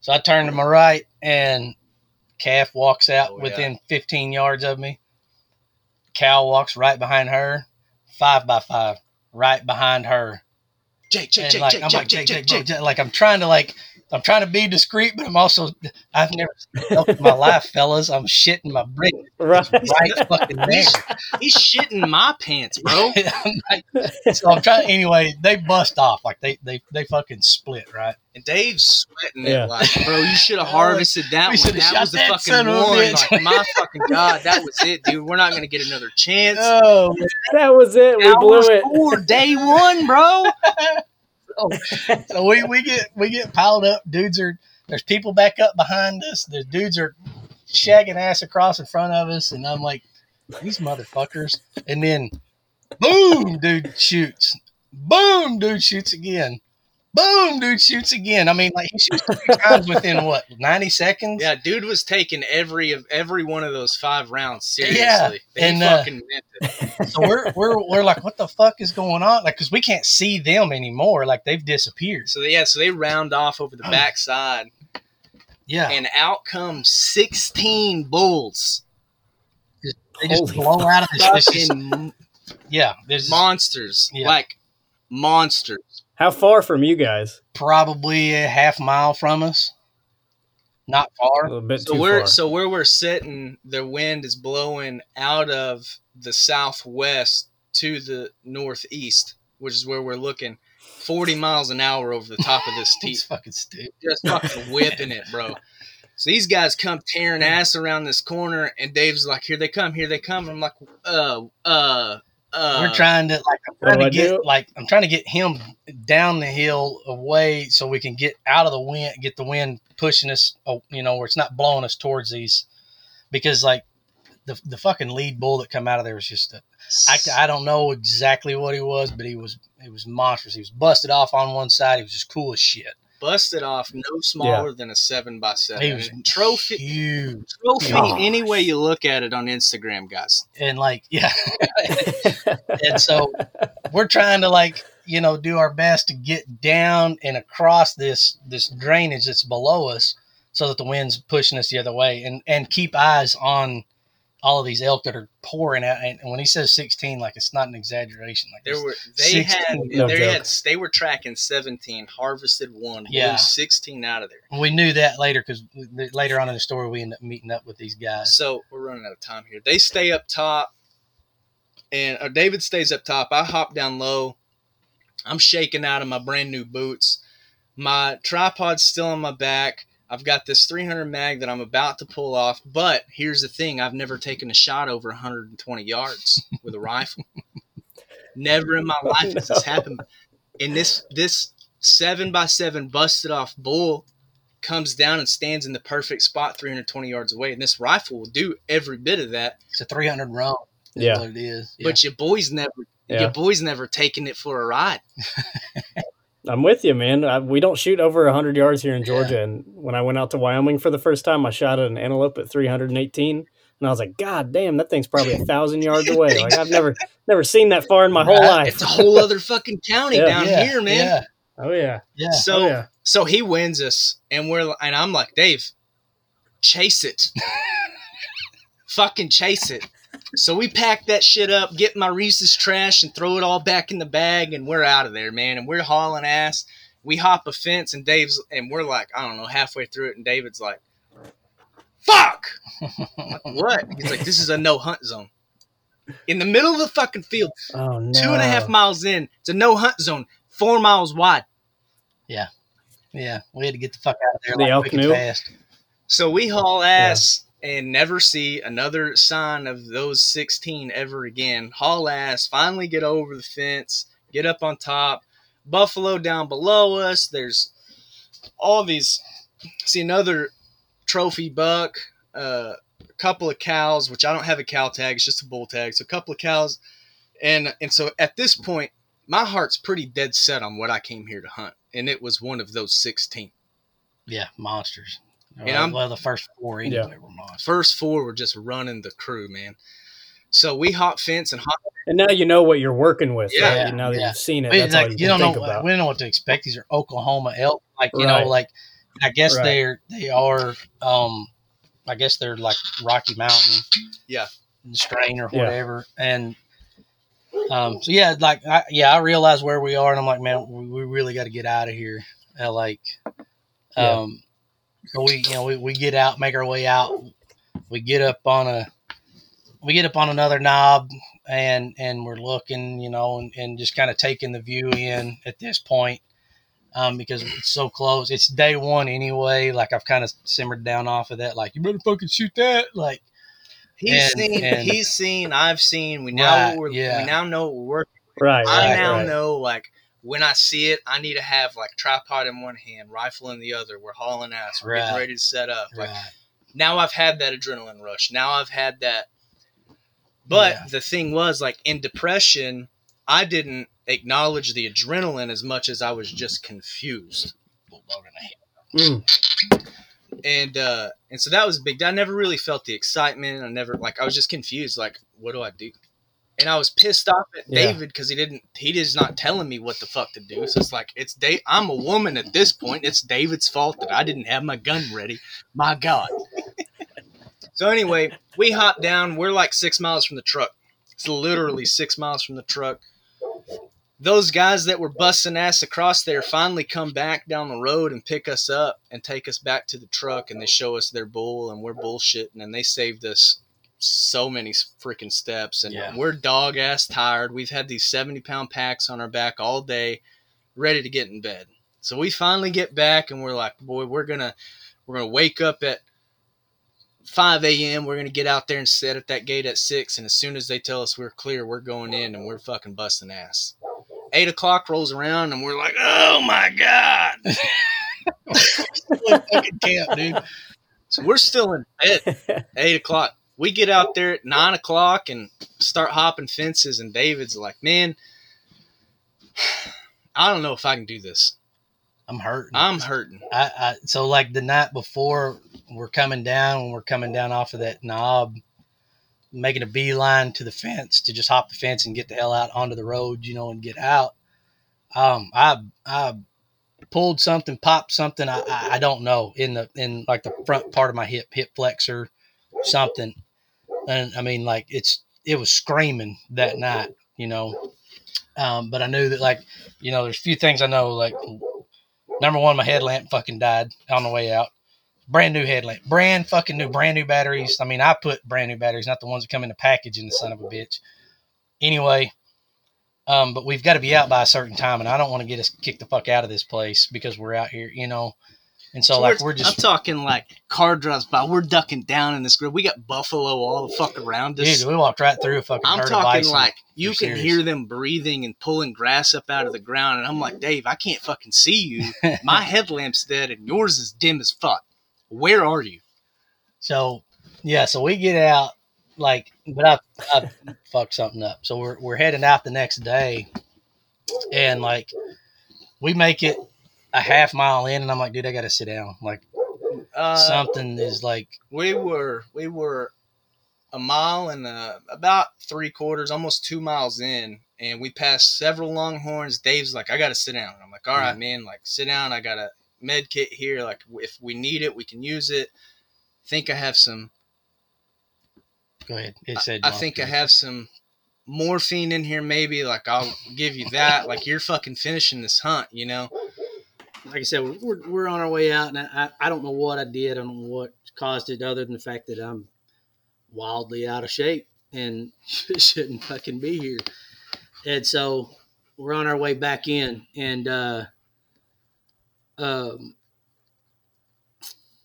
so I turn to my right, and calf walks out Oh, yeah. within 15 yards of me. Cow walks right behind her, five by five, right behind her. Jake, Jake, Jake, like Jake, I'm Jake, like Jake, Jake, Jake, Jake, Jake. Jake. like I'm trying to like I'm trying to be discreet, but I'm also I've never seen in my life, fellas. I'm shitting my brick Right. right fucking there. He's, he's shitting my pants, bro. I'm like- so I'm trying. Anyway, they bust off like they they they fucking split right. And Dave's sweating Yeah. it like, bro, you should have harvested that We one. That was the that fucking son one. Like, my fucking god, that was it, dude. We're not gonna get another chance. Oh, That was it. We blew Hours it. four, day one, bro. so we we get we get piled up. Dudes are there's people back up behind us. The dudes are shagging ass across in front of us, and I'm like, these motherfuckers. And then, boom, dude shoots. Boom, dude shoots again. Boom, dude shoots again. I mean, like he shoots three times within what, 90 seconds? Yeah, dude was taking every of every one of those five rounds seriously. Yeah, They and, uh, meant it. So we're we're we're like, what the fuck is going on? Like, cause we can't see them anymore. Like they've disappeared. So they, yeah, so they round off over the backside, Yeah, and out come sixteen bulls. they just Holy blow out of the this Yeah, there's monsters, Yeah. like monsters. How far from you guys? probably a half mile from us. Not far. A far. little bit So too we're far. so where we're sitting, the wind is blowing out of the southwest to the northeast, which is where we're looking. Forty miles an hour over the top of this It's teeth, fucking stupid. just fucking whipping it, bro. So these guys come tearing ass around this corner, and Dave's like, "Here they come! Here they come!" I'm like, "Uh, uh, uh." We're trying to like I'm trying to get do? like I'm trying to get him down the hill away so we can get out of the wind, get the wind pushing us, oh, you know, where it's not blowing us towards these, because like the the fucking lead bull that come out of there was just a, I, I don't know exactly what he was, but he was he was monstrous. He was busted off on one side. He was just cool as shit. Busted off, no smaller than a seven by seven. He was trophy, huge. trophy. Oh. Any way you look at it on Instagram, guys. and like yeah and so we're trying to like you know do our best to get down and across this this drainage that's below us so that the wind's pushing us the other way and and keep eyes on all of these elk that are pouring out and when he says 16 like it's not an exaggeration like There were they 16, had no they had they were tracking seventeen, harvested one, Yeah. sixteen out of there. we knew that later because later on in the story we end up meeting up with these guys So we're running out of time here. They stay up top, and or David stays up top. I hop down low. I'm shaking out of my brand new boots. My tripod's still on my back. I've got this 300 mag that I'm about to pull off, but here's the thing: I've never taken a shot over 120 yards with a rifle. never in my life has this happened. And this this seven by seven busted off bull comes down and stands in the perfect spot 320 yards away, and this rifle will do every bit of that. It's a 300 round. Yeah. what it is. Yeah. But your boy's never Yeah. your boy's never taken it for a ride. I'm with you, man. I, we don't shoot over 100 yards here in Yeah. Georgia. And when I went out to Wyoming for the first time, I shot at an antelope at 318. And I was like, God damn, that thing's probably a thousand yards away. Like I've never, never seen that far in my whole Right. life. It's a whole other fucking county Yeah. down yeah, here, man. Yeah, Oh yeah. yeah. So oh yeah. so he wins us, and we're and I'm like, Dave, chase it, fucking chase it. So we pack that shit up, get my Reese's trash, and throw it all back in the bag, and we're out of there, man. And we're hauling ass. We hop a fence, and Dave's and we're like, I don't know, halfway through it, and David's like, "Fuck!" Like, what? He's like, "This is a no hunt zone." In the middle of the fucking field, Oh no. two and a half miles in, it's a no hunt zone, four miles wide. Yeah, yeah, we had to get the fuck out of there The like elk knew? fast. So we haul ass and never see another sign of those 16 ever again. Haul ass, finally get over the fence, get up on top. Buffalo down below us. There's all these. See another trophy buck, uh, a couple of cows, which I don't have a cow tag, it's just a bull tag. So a couple of cows. And and so at this point, my heart's pretty dead set on what I came here to hunt. And it was one of those 16. Yeah, monsters. And well, I'm- well, the first four anyway Yeah. were monsters. First four were just running the crew, man. So we hop fence and hop. And now you know what you're working with. Yeah. right? Now that Yeah. you've seen it, But that's like, all you, you don't think know. about. We don't know what to expect. These are Oklahoma elk. Like you Right. know, like I guess Right. they're they are. Um, I guess they're like Rocky Mountain. Yeah. Strain or Yeah. whatever, and um, so yeah, like I, yeah, I realize where we are, and I'm like, man, we, we really got to get out of here. Uh, like, um, so we you know we, we get out, make our way out. We get up on a we get up on another knob and and we're looking, you know, and, and just kind of taking the view in at this point um, because it's so close. It's day one anyway. Like I've kind of simmered down off of that. Like you better fucking shoot that. Like He's And- seen. and- he's seen. I've seen. We now Right, we're, yeah. we now know what we're working. right. I right, now right. know like when I see it, I need to have like tripod in one hand, rifle in the other. We're hauling ass. We're getting ready to set up. Like right, now, I've had that adrenaline rush. Now I've had that. But Yeah. the thing was, like in depression, I didn't acknowledge the adrenaline as much as I was just confused. Bulldog in the head. Mm. and uh and so that was big i never really felt the excitement i never like i was just confused like what do i do and i was pissed off at Yeah. david because he didn't he is not telling me what the fuck to do. So it's like it's dave i'm a woman at this point. It's david's fault that i didn't have my gun ready. My god. So anyway we hop down. We're like six miles from the truck. It's literally six miles from the truck. Those guys that were busting ass across there finally come back down the road and pick us up and take us back to the truck and they show us their bull and we're bullshitting and they saved us so many freaking steps and Yeah. we're dog ass tired. We've had these 70 pound packs on our back all day, ready to get in bed. So we finally get back and we're like, boy, we're gonna we're gonna wake up at 5 a.m. We're gonna get out there and sit at that gate at six, and as soon as they tell us we're clear, we're going in and we're fucking busting ass. Eight o'clock rolls around and we're like, oh my god, Still in fucking camp, dude. so we're still in bed. Eight o'clock. We get out there at nine o'clock and start hopping fences, and David's like, man, I don't know if I can do this. I'm hurting. I'm hurting. I, I so like the night before we're coming down when we're coming down off of that knob, making a beeline to the fence to just hop the fence and get the hell out onto the road, you know, and get out. Um, I I pulled something, popped something. I, I I don't know in the in like the front part of my hip, hip flexor, something. And I mean, like it's it was screaming that night, you know. Um, but I knew that like you know, there's a few things I know like Number one, my headlamp fucking died on the way out. Brand new headlamp, brand fucking new, brand new batteries. I mean, I put brand new batteries, not the ones that come in the package in the son of a bitch. Anyway, um, but we've got to be out by a certain time, and I don't want to get us kicked the fuck out of this place because we're out here, you know. And so like George, we're just I'm talking like car drives by. We're ducking down in this group. We got buffalo all the fuck around us. dude, we walked right through a fucking I'm herd of talking like you can serious. hear them breathing and pulling grass up out of the ground, and I'm like, Dave, I can't fucking see you. My headlamp's dead, and yours is dim as fuck. Where are you? So yeah, so we get out like, but I, I fucked something up. So we're we're heading out the next day, and like we make it a half mile in, and I'm like, dude, I gotta sit down. Like Uh, something is like, we were we were a mile and uh, about three quarters, almost two miles in, and we passed several longhorns. Dave's like, I gotta sit down. I'm like, all right, man, like sit down. I got a med kit here. Like if we need it, we can use it. think I have some. go ahead. It said, I John. think I have some morphine in here. Maybe like I'll give you that. Like you're fucking finishing this hunt, you know. Like I said, we're, we're on our way out, and I, I don't know what I did. I don't know what caused it, other than the fact that I'm wildly out of shape and shouldn't fucking be here. And so we're on our way back in, and uh, um,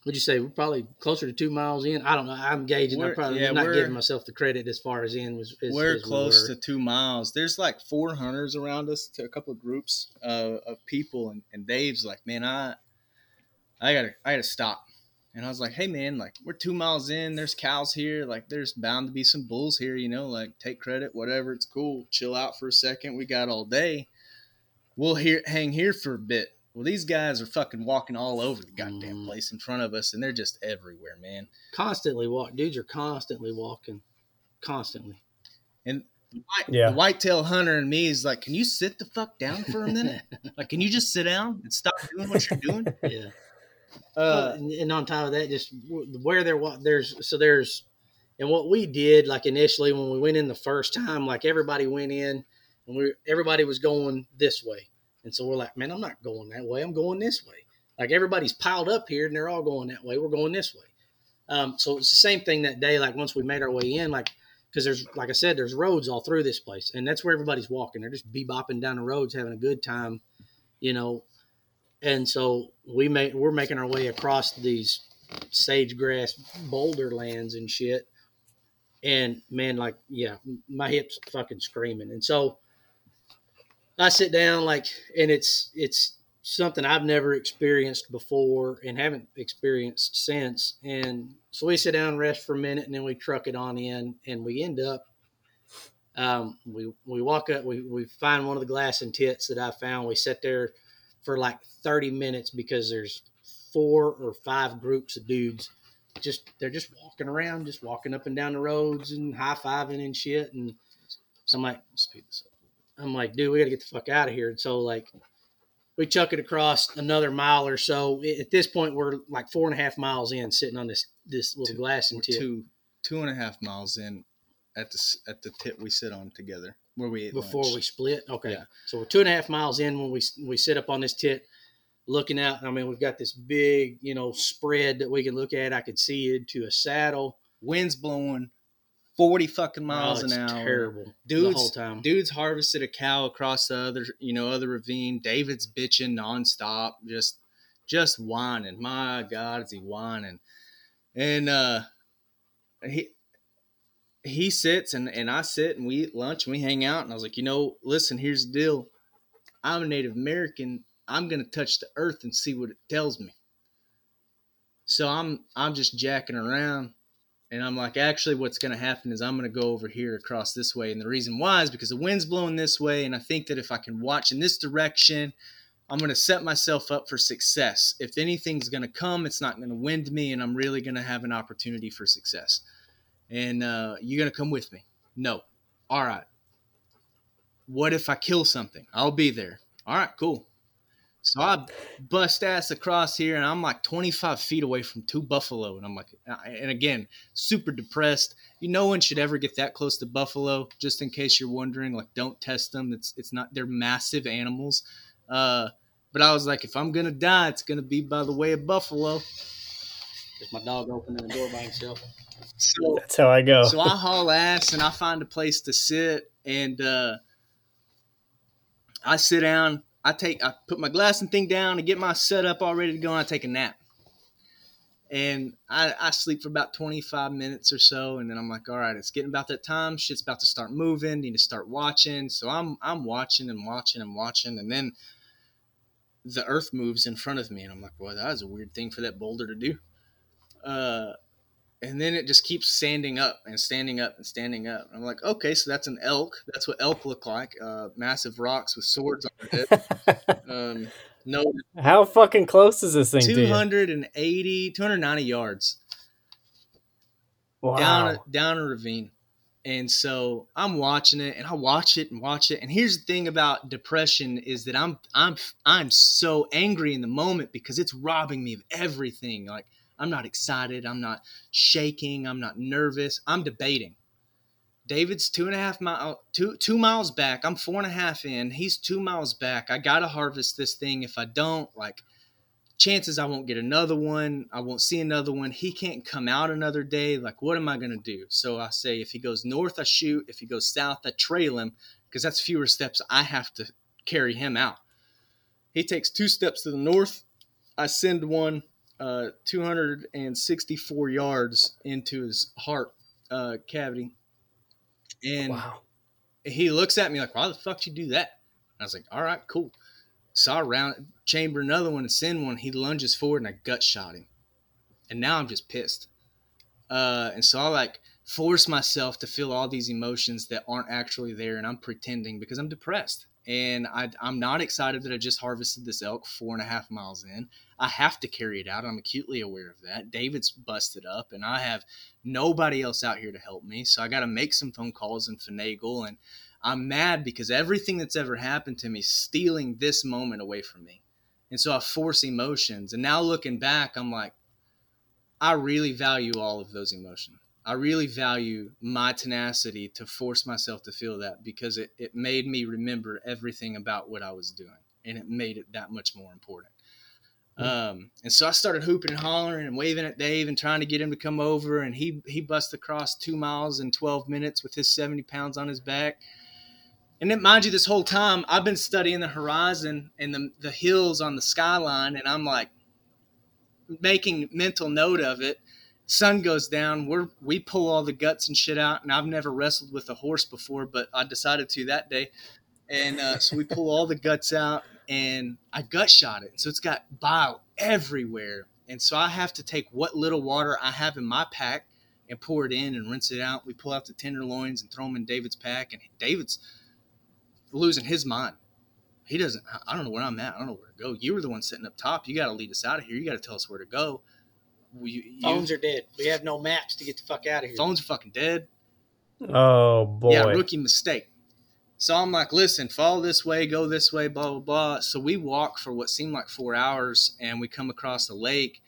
what'd you say? We're probably closer to two miles in. I don't know. I'm gauging. I'm probably yeah, not giving myself the credit as far as in was. As, we're as we close were. to two miles. There's like four hunters around us to a couple of groups uh, of people, and, and Dave's like, man, I, I gotta, I gotta stop. And I was like, hey man, like we're two miles in. There's cows here. Like there's bound to be some bulls here. You know, like take credit, whatever. It's cool. Chill out for a second. We got all day. We'll here hang here for a bit. Well, these guys are fucking walking all over the goddamn Mhm. place in front of us, and they're just everywhere, man. constantly walk. Dudes are constantly walking, constantly. And the white, Yeah. the whitetail hunter and me is like, can you sit the fuck down for a minute? like, can you just sit down and stop doing what you're doing? Yeah. Uh, and, and on top of that, just where there wa- there's so there's and what we did like initially when we went in the first time, like everybody went in and we everybody was going this way, and so we're like, man, I'm not going that way. I'm going this way. Like everybody's piled up here and they're all going that way. We're going this way. Um, so it's the same thing that day. Like once we made our way in, like because there's like I said, there's roads all through this place, and that's where everybody's walking. They're just bebopping down the roads, having a good time, you know. And so we make we're making our way across these sage grass boulder lands and shit. And man, like yeah, my hips fucking screaming. And so I sit down like, and it's it's something I've never experienced before and haven't experienced since. And so we sit down, rest for a minute, and then we truck it on in, and we end up. Um, we we walk up, we we find one of the glass and tits that I found. We sit there for like thirty minutes because there's four or five groups of dudes. Just they're just walking around, just walking up and down the roads and high fiving and shit. And so I'm like, speed this up. I'm like, dude, we got to get the fuck out of here. And so, like, we chuck it across another mile or so. At this point, we're like four and a half miles in, sitting on this this little glassing tip two, two and a half miles in at the at the tip we sit on together where we before lunch. we split. Okay, Yeah. so we're two and a half miles in when we we sit up on this tip, looking out. I mean, we've got this big, you know, spread that we can look at. I could see it to a saddle. Wind's blowing, forty fucking miles Oh, an hour. terrible. the Dudes, whole time. dudes harvested a cow across the other, you know, other ravine. David's bitching nonstop, just, just whining. My God, is he whining? And uh, he he sits and and I sit and we eat lunch and we hang out. And I was like, you know, listen, here's the deal. I'm a Native American. I'm gonna touch the earth and see what it tells me. So I'm I'm just jacking around and I'm like, actually, what's going to happen is I'm going to go over here across this way. And the reason why is because the wind's blowing this way. And I think that if I can watch in this direction, I'm going to set myself up for success. If anything's going to come, it's not going to wind me. And I'm really going to have an opportunity for success. And uh, you're going to come with me. No. All right. What if I kill something? I'll be there. All right, cool. So I bust ass across here, and I'm like 25 feet away from two buffalo, and I'm like, uh, and again, super depressed. You no one should ever get that close to buffalo. Just in case you're wondering, like, don't test them. It's it's not they're massive animals. Uh, but I was like, if I'm gonna die, it's gonna be by the way of buffalo. There's my dog opening the door by himself. So That's how I go. so I haul ass and I find a place to sit and uh, I sit down I take I put my glass and thing down and get my setup all ready to go and I take a nap. And I, I sleep for about 25 minutes or so, and then I'm like, all right, it's getting about that time. Shit's about to start moving. Need to start watching. So I'm I'm watching and watching and watching, and then the earth moves in front of me, and I'm like, well, that was a weird thing for that boulder to do. Uh, and then it just keeps standing up and standing up and standing up. I'm like, okay, so that's an elk. That's what elk look like. Uh, massive rocks with swords on their head. um, no, How fucking close is this thing to 280, 290 yards Wow. down a, down a ravine. And so I'm watching it and I watch it and watch it. And here's the thing about depression is that I'm I'm I'm so angry in the moment because it's robbing me of everything. Like I'm not excited, I'm not shaking, I'm not nervous, I'm debating. David's two and a half mile two two miles back. I'm four and a half in. He's two miles back. I gotta harvest this thing. If I don't, like chances I won't get another one. I won't see another one. He can't come out another day. Like, what am I to do? So I say, if he goes north, I shoot. If he goes south, I trail him because that's fewer steps I have to carry him out. He takes two steps to the north. I send one uh, 264 yards into his heart uh, cavity. And Wow. he looks at me like, why the fuck you do that? I was like, all right, cool. So I round chamber another one and send one. He lunges forward and I gut shot him. And now I'm just pissed. Uh, and so I like force myself to feel all these emotions that aren't actually there and I'm pretending because I'm depressed. And I, I'm not excited that I just harvested this elk four and a half miles in. I have to carry it out. I'm acutely aware of that. David's busted up, and I have nobody else out here to help me. So I got to make some phone calls and finagle. And I'm mad because everything that's ever happened to me is stealing this moment away from me. And so I force emotions. And now looking back, I'm like, I really value all of those emotions. I really value my tenacity to force myself to feel that because it, it made me remember everything about what I was doing and it made it that much more important. Um, and so I started hooping and hollering and waving at Dave and trying to get him to come over. And he, he busted across two miles in 12 minutes with his 70 pounds on his back. And then, mind you, this whole time I've been studying the horizon and the, the hills on the skyline, and I'm like making mental note of it. Sun goes down. We're we pull all the guts and shit out, and I've never wrestled with a horse before, but I decided to that day. And uh, so we pull all the guts out, and I gut shot it. So it's got bile everywhere, and so I have to take what little water I have in my pack and pour it in and rinse it out. We pull out the tenderloins and throw them in David's pack, and David's losing his mind. He doesn't. I don't know where I'm at. I don't know where to go. You were the one sitting up top. You got to lead us out of here. You got to tell us where to go. You, you, Phones are dead. We have no maps to get the fuck out of here. phones are fucking dead. Oh boy. Yeah, rookie mistake. So I'm like, listen, follow this way, go this way, blah blah blah. So we walk for what seemed like four hours, and we come across a lake,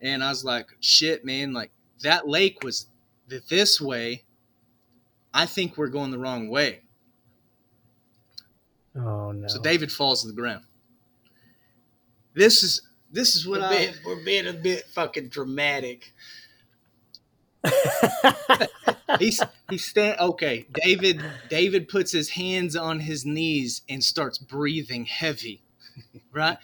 and I was like, shit, man, like that lake was th- this way. I think we're going the wrong way. oh no. So David falls to the ground. This is this is what we're, I being, we're being a bit fucking dramatic. he's he's stand okay. David David puts his hands on his knees and starts breathing heavy. Right?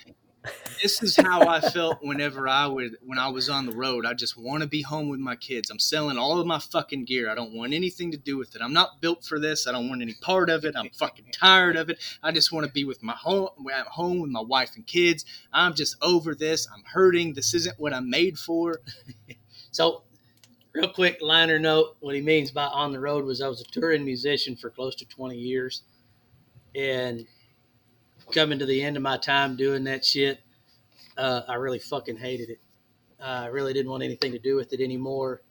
This is how I felt whenever I would when I was on the road. I just want to be home with my kids. I'm selling all of my fucking gear. I don't want anything to do with it. I'm not built for this. I don't want any part of it. I'm fucking tired of it. I just want to be with my home at home with my wife and kids. I'm just over this. I'm hurting. This isn't what I'm made for. So, real quick liner note: what he means by on the road was I was a touring musician for close to 20 years, and coming to the end of my time doing that shit, uh, I really fucking hated it. Uh, I really didn't want anything to do with it anymore.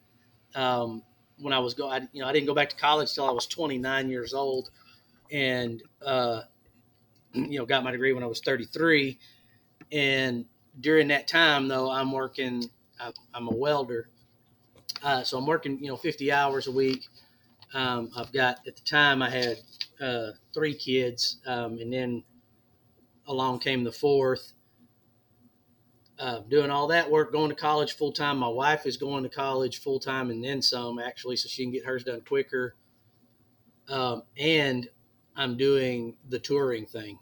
Um, when I was go, I, you know, I didn't go back to college till I was 29 years old, and uh, you know, got my degree when I was 33. And during that time, though, I'm working. I, I'm a welder, uh, so I'm working, you know, 50 hours a week. Um, I've got at the time I had uh, three kids, um, and then along came the fourth. Uh, doing all that work, going to college full time. My wife is going to college full time and then some, actually, so she can get hers done quicker. Um, and I'm doing the touring thing.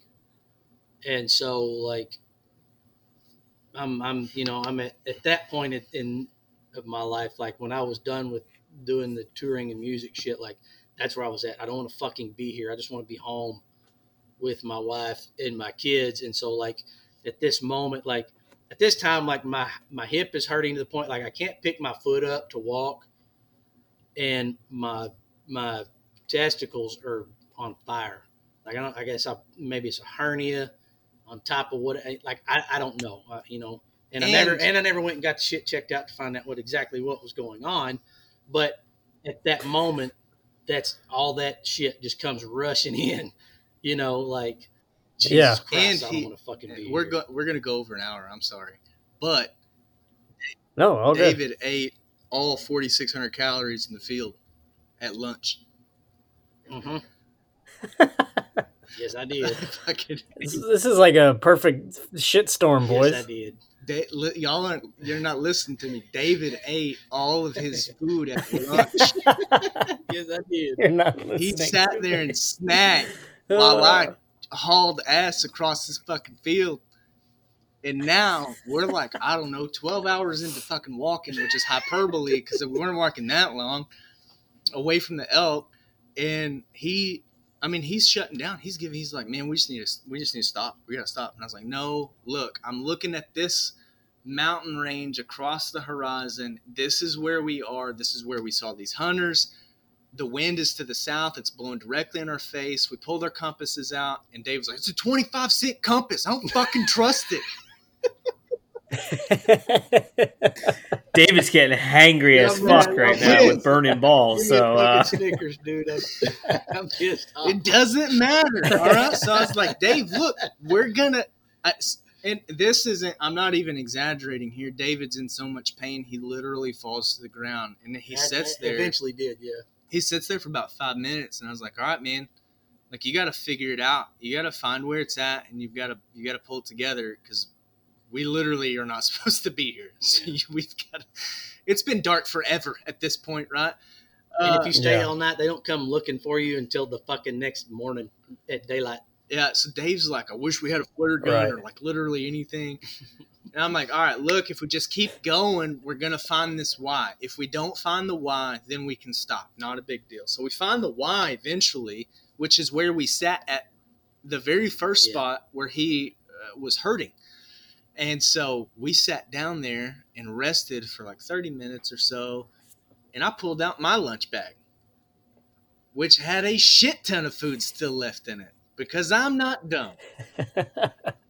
and so like I'm I'm you know I'm at, at that point in, in of my life like when I was done with doing the touring and music shit like that's where I was at. I don't want to fucking be here. I just want to be home with my wife and my kids. And so like at this moment like at this time like my my hip is hurting to the point like I can't pick my foot up to walk and my my testicles are on fire. Like I don't I guess I maybe it's a hernia on top of what like I, I don't know uh, you know and, I never And- and I never went and got the shit checked out to find out what exactly what was going on but at that moment that's all that shit just comes rushing in you know like Jesus Yeah. Christ, And I don't he- want to fucking be we're here. go- we're gonna go over an hour. I'm sorry, but No, all good. David ate all 4,600 calories in the field at lunch. Mhm. yes I did Fucking- This, this is like a perfect shitstorm, boys. yes I did Da- li- y'all aren't you're not listening to me. David ate all of his food at lunch. yes I did You're not listening. he sat there and snacked while I uh, hauled ass across this fucking field. And now we're like, I don't know, 12 hours into fucking walking, which is hyperbole because we weren't walking that long away from the elk. And he, I mean, he's shutting down. He's giving, he's like, man, we just need to, we just need to stop. We got to stop. And I was like, no, look, I'm looking at this mountain range across the horizon. This is where we are. This is where we saw these hunters the wind is to the south. It's blowing directly in our face. We pulled our compasses out, and Dave was like, "It's a twenty-five cent compass. I don't fucking trust it." David's getting hangry Yeah, as man, fuck right I'm now pissed. with burning balls. Give me a So uh, Snickers, dude. I'm, I'm pissed off. It doesn't matter. All right. So I was like, Dave, look, we're gonna. I, and this isn't. I'm not even exaggerating here. David's in so much pain, he literally falls to the ground, and he I- sits I there. Eventually, did yeah. He sits there for about five minutes, and I was like, "All right, man, like you got to figure it out. You got to find where it's at, and you've got to you got to pull it together because we literally are not supposed to be here. So you, we've got. It's been dark forever at this point, right? And Uh, if you stay yeah. all night, they don't come looking for you until the fucking next morning at daylight. Yeah. So Dave's like, "I wish we had a flare gun Right. or like literally anything." And I'm like, all right, look, if we just keep going, we're going to find this why. If we don't find the why, then we can stop. Not a big deal. So we find the why eventually, which is where we sat at the very first Yeah. spot where he uh, was hurting. And so we sat down there and rested for like 30 minutes or so. And I pulled out my lunch bag, which had a shit ton of food still left in it because I'm not dumb.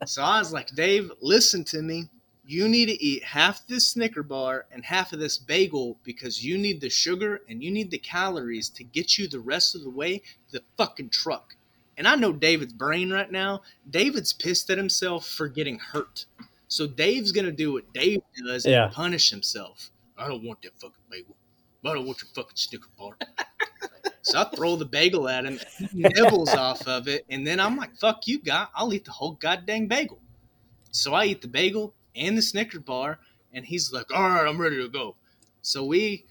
So I was like, Dave, listen to me. You need to eat half this Snicker bar and half of this bagel because you need the sugar and you need the calories to get you the rest of the way to the fucking truck. And I know David's brain right now. David's pissed at himself for getting hurt. So Dave's gonna do what Dave does Yeah. and punish himself. I don't want that fucking bagel. I don't want your fucking Snicker bar. so I throw the bagel at him, nibbles off of it, and then I'm like, "Fuck you, guy! I'll eat the whole goddamn bagel." So I eat the bagel and the Snicker bar, and he's like, "All right, I'm ready to go." So we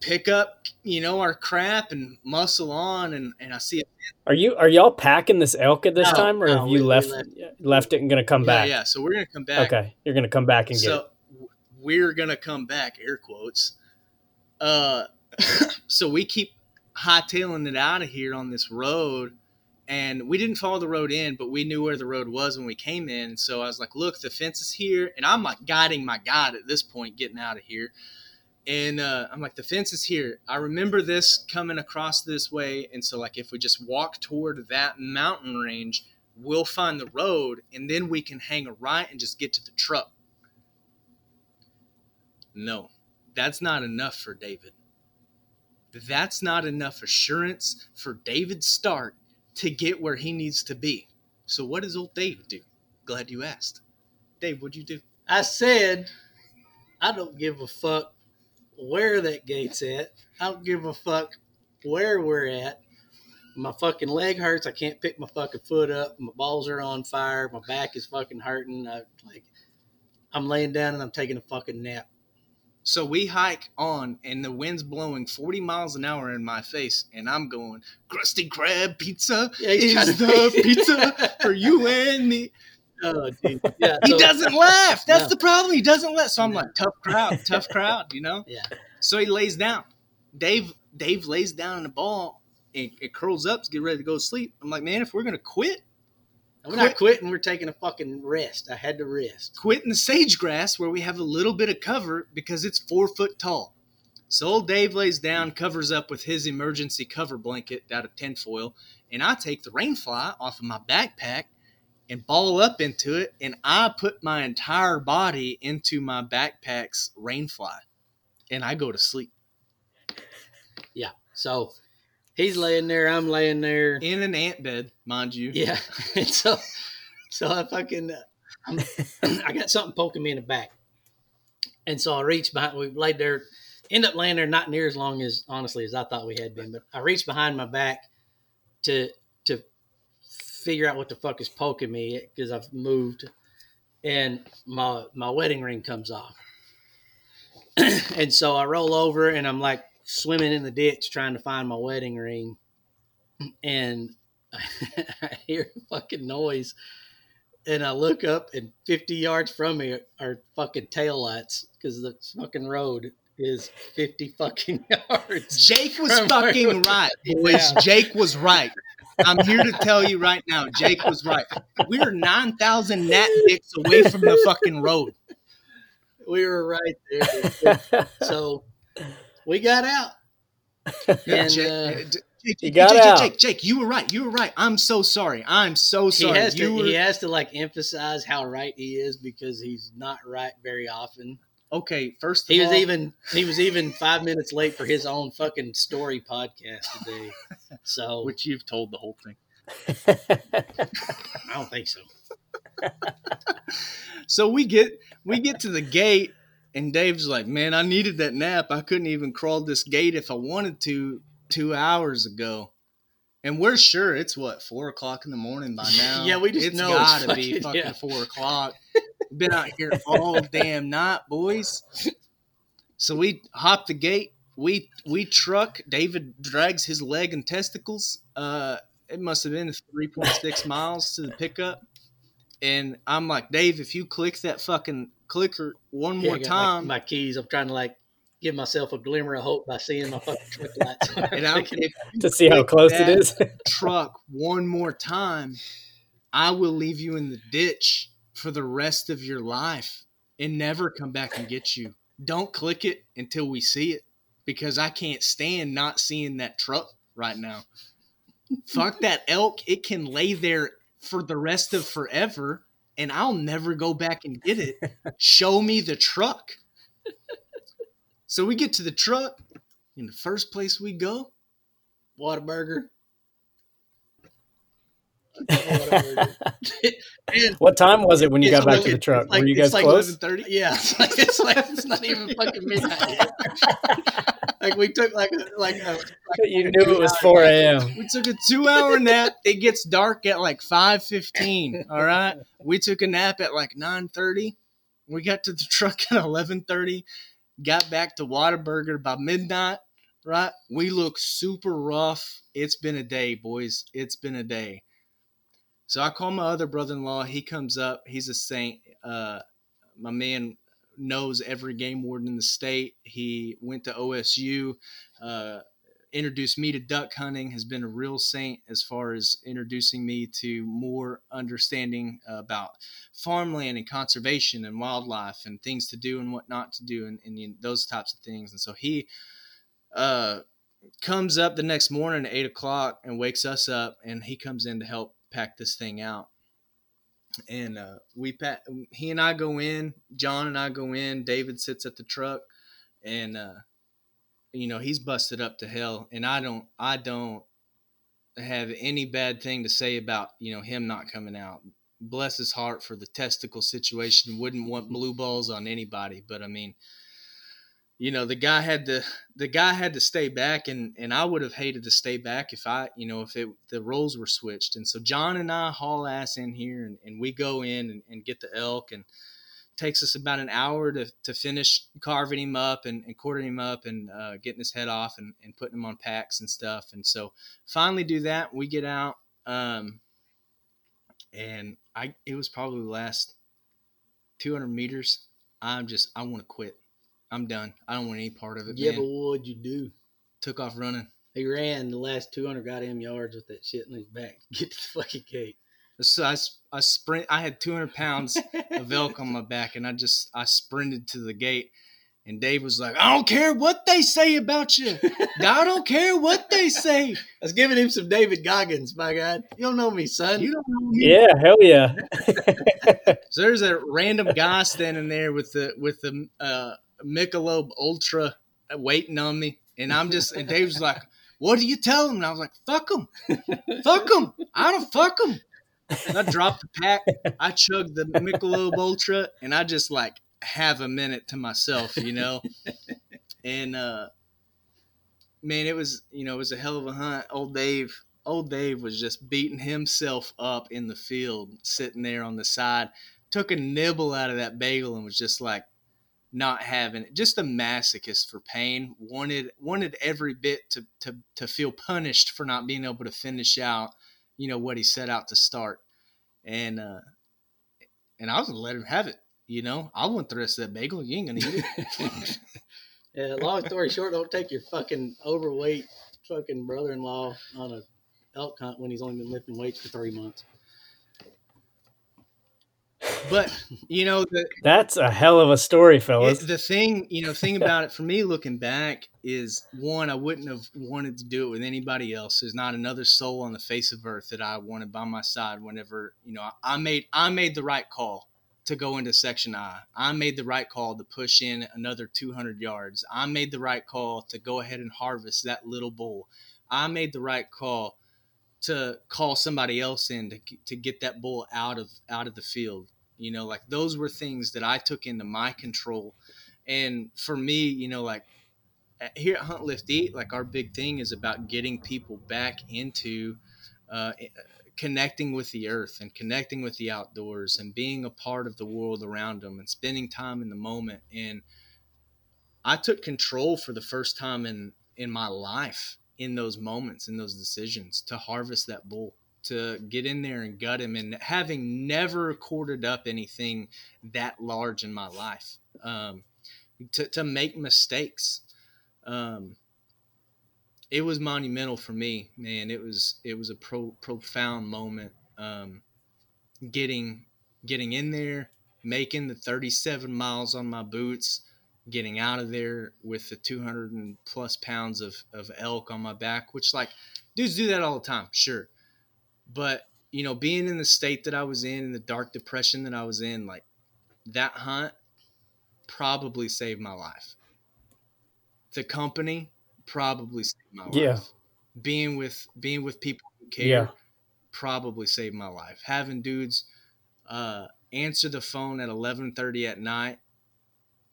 pick up, you know, our crap and muscle on, and and I see it. Are you are y'all packing this elk at this No, time, or no, have you we left left left it and gonna come Yeah, back? yeah. So we're gonna come back. Okay, you're gonna come back and get so we're gonna come back air quotes uh so we keep hightailing it out of here on this road and we didn't follow the road in but we knew where the road was when we came in. So i was like look the fence is here and i'm like guiding my guide at this point getting out of here. And uh, i'm like the fence is here. I remember this coming across this way and so like if we just walk toward that mountain range we'll find the road and then we can hang a right and just get to the truck. No, that's not enough for David. That's not enough assurance for David Stark to get where he needs to be. So what does old Dave do? Glad you asked. Dave, what'd you do? I said, I don't give a fuck where that gate's at. I don't give a fuck where we're at. My fucking leg hurts. I can't pick my fucking foot up. My balls are on fire. My back is fucking hurting. I like, I'm laying down and I'm taking a fucking nap. So we hike on, and the wind's blowing 40 miles an hour in my face, and I'm going, Krusty Krab pizza Yeah, is the pizza for you and me. Oh. Yeah. He so- doesn't laugh. That's No. the problem. He doesn't laugh. So I'm No. like, tough crowd, tough crowd, you know? Yeah. So he lays down. Dave Dave lays down in the ball and it curls up to get ready to go to sleep. I'm like, man, if we're gonna quit, We're not quitting. We're taking a fucking rest. I had to rest. quit in the sage grass where we have a little bit of cover because it's four foot tall. So old Dave lays down, covers up with his emergency cover blanket out of tinfoil, and I take the rainfly off of my backpack and ball up into it, and I put my entire body into my backpack's rainfly, and I go to sleep Yeah. So he's laying there. I'm laying there. in an ant bed, mind you. Yeah. And so, so I fucking, uh, I got something poking me in the back. And so I reached behind, we laid there, end up laying there not near as long as, honestly, as I thought we had been, but I reached behind my back to, to figure out what the fuck is poking me because I've moved and my, my wedding ring comes off. and so I roll over and I'm like swimming in the ditch trying to find my wedding ring. And I hear a fucking noise, and I look up, and 50 yards from me are fucking taillights because the fucking road is 50 fucking yards. Jake was fucking where- right, boys. Yeah. Jake was right. I'm here to tell you right now, Jake was right. We are 9,000 gnat dicks away from the fucking road. We were right there. so we got out. And, Jake, uh, Jake, Jake, You got Jake, out. Jake, Jake, you were right. You were right. I'm so sorry. I'm so He sorry. has to. were He has to like emphasize how right he is because he's not right very often. okay. First, of He was even he was even five minutes late for his own fucking story podcast today. So which you've told the whole thing. I don't think so. So we get we get to the gate, and Dave's like, "Man, I needed that nap. I couldn't even crawl this gate if I wanted to two hours ago." And we're sure it's what four o'clock in the morning by now. Yeah, we just it's know it's gotta be fucking- fucking yeah. four o'clock. Been out here all damn night, boys. So we hop the gate. We we truck. David drags his leg and testicles. Uh, it must have been three point six miles to the pickup. And I'm like, Dave, if you click that fucking clicker one Yeah, more time, my, my keys. I'm trying to like give myself a glimmer of hope by seeing my fucking truck lights. and I'm, if to see how close that it is. truck one more time, I will leave you in the ditch for the rest of your life and never come back and get you. Don't click it until we see it because I can't stand not seeing that truck right now. Fuck that elk. It can lay there for the rest of forever and I'll never go back and get it. Show me the truck. So we get to the truck. In the first place we go, Whataburger. What time was it when you got back like- to the truck? like- Were you guys like close? 11:30. Yeah, it's like it's like it's not even fucking midnight like we took like a like a You knew it was 4 a.m. We took a two hour nap. It gets dark at like five fifteen. All right. We took a nap at like nine thirty. We got to the truck at eleven thirty. Got back to Whataburger by midnight. Right. We look super rough. It's been a day, boys. It's been a day. So I call my other brother in law. He comes up. He's a saint. Uh, my man knows every game warden in the state. He went to OSU. Uh, introduced me to duck hunting has been a real saint as far as introducing me to more understanding about farmland and conservation and wildlife and things to do and what not to do and, and those types of things and so he uh, comes up the next morning at eight o'clock and wakes us up and he comes in to help pack this thing out. And uh, we pack he and i go in john and i go in david sits at the truck and uh, you know he's busted up to hell and i don't i don't have any bad thing to say about you know him not coming out. Bless his heart for the testicle situation. Wouldn't want blue balls on anybody but i mean you know the guy had to the guy had to stay back and and i would have hated to stay back if i you know if it, the roles were switched and so john and i haul ass in here and, and we go in and, and get the elk and takes us about an hour to, to finish carving him up and, and quartering him up and uh, getting his head off and, and putting him on packs and stuff. And so finally do that. We get out. Um, and I, it was probably the last 200 meters. I'm just, I want to quit. I'm done. I don't want any part of it. Yeah, man. but what'd you do? Took off running. He ran the last 200 goddamn yards with that shit in his back to get to the fucking gate. So I, I sprint. I had 200 pounds of elk on my back, and I just I sprinted to the gate. And Dave was like, "I don't care what they say about you. I don't care what they say. I was giving him some David Goggins, my God. You don't know me, son. You don't know me." Yeah, hell yeah. So there's a random guy standing there with the with the uh, Michelob Ultra waiting on me, and I'm just and Dave's like, "What do you tell him?" And I was like, "Fuck him, fuck him. I don't fuck him." And I dropped the pack. I chugged the Michelob Ultra, and I just like have a minute to myself, you know. And uh, man, it was you know it was a hell of a hunt. Old Dave, old Dave was just beating himself up in the field, sitting there on the side. Took a nibble out of that bagel and was just like not having it. Just a masochist for pain. Wanted wanted every bit to to to feel punished for not being able to finish out, you know, what he set out to start. And uh and I was gonna let him have it. You know, I want the rest of that bagel. You ain't gonna eat it. Yeah, long story short, don't take your fucking overweight fucking brother-in-law on a elk hunt when he's only been lifting weights for three months. But you know, the That's a hell of a story, It, fellas. the thing, you know, thing about it for me looking back is one, I wouldn't have wanted to do it with anybody else. There's not another soul on the face of earth that I wanted by my side whenever, you know, I made I made the right call to go into section I. I made the right call to push in another 200 yards. I made the right call to go ahead and harvest that little bull. I made the right call to call somebody else in to, to get that bull out of out of the field. You know, like those were things that I took into my control. And for me, you know, like here at Hunt Lift Eat, like our big thing is about getting people back into uh, connecting with the earth and connecting with the outdoors and being a part of the world around them and spending time in the moment. And I took control for the first time in in my life in those moments, in those decisions to harvest that bull, to get in there and gut him. And having never corded up anything that large in my life, um, to, to make mistakes. Um, it was monumental for me, man. It was it was a pro, profound moment. Um, getting getting in there, making the 37 miles on my boots, getting out of there with the 200 and plus pounds of, of elk on my back, which like dudes do that all the time, sure. But, you know, being in the state that I was in, in the dark depression that I was in, like that hunt probably saved my life. The company probably saved my life. Yeah. Being with being with people who care Yeah. probably saved my life. Having dudes uh, answer the phone at 11:30 at night,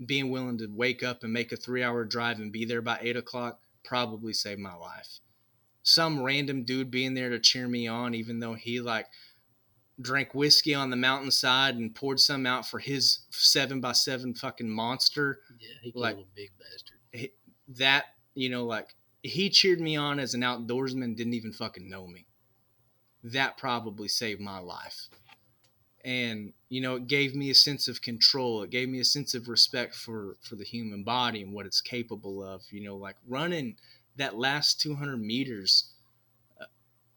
being willing to wake up and make a three-hour drive and be there by eight o'clock probably saved my life. Some random dude being there to cheer me on, even though he like drank whiskey on the mountainside and poured some out for his seven by seven fucking monster. Yeah, he Like- a big bastard. that you know like he cheered me on as an outdoorsman didn't even fucking know me. That probably saved my life. And you know it gave me a sense of control. It gave me a sense of respect for for the human body and what it's capable of you know like running that last 200 meters uh,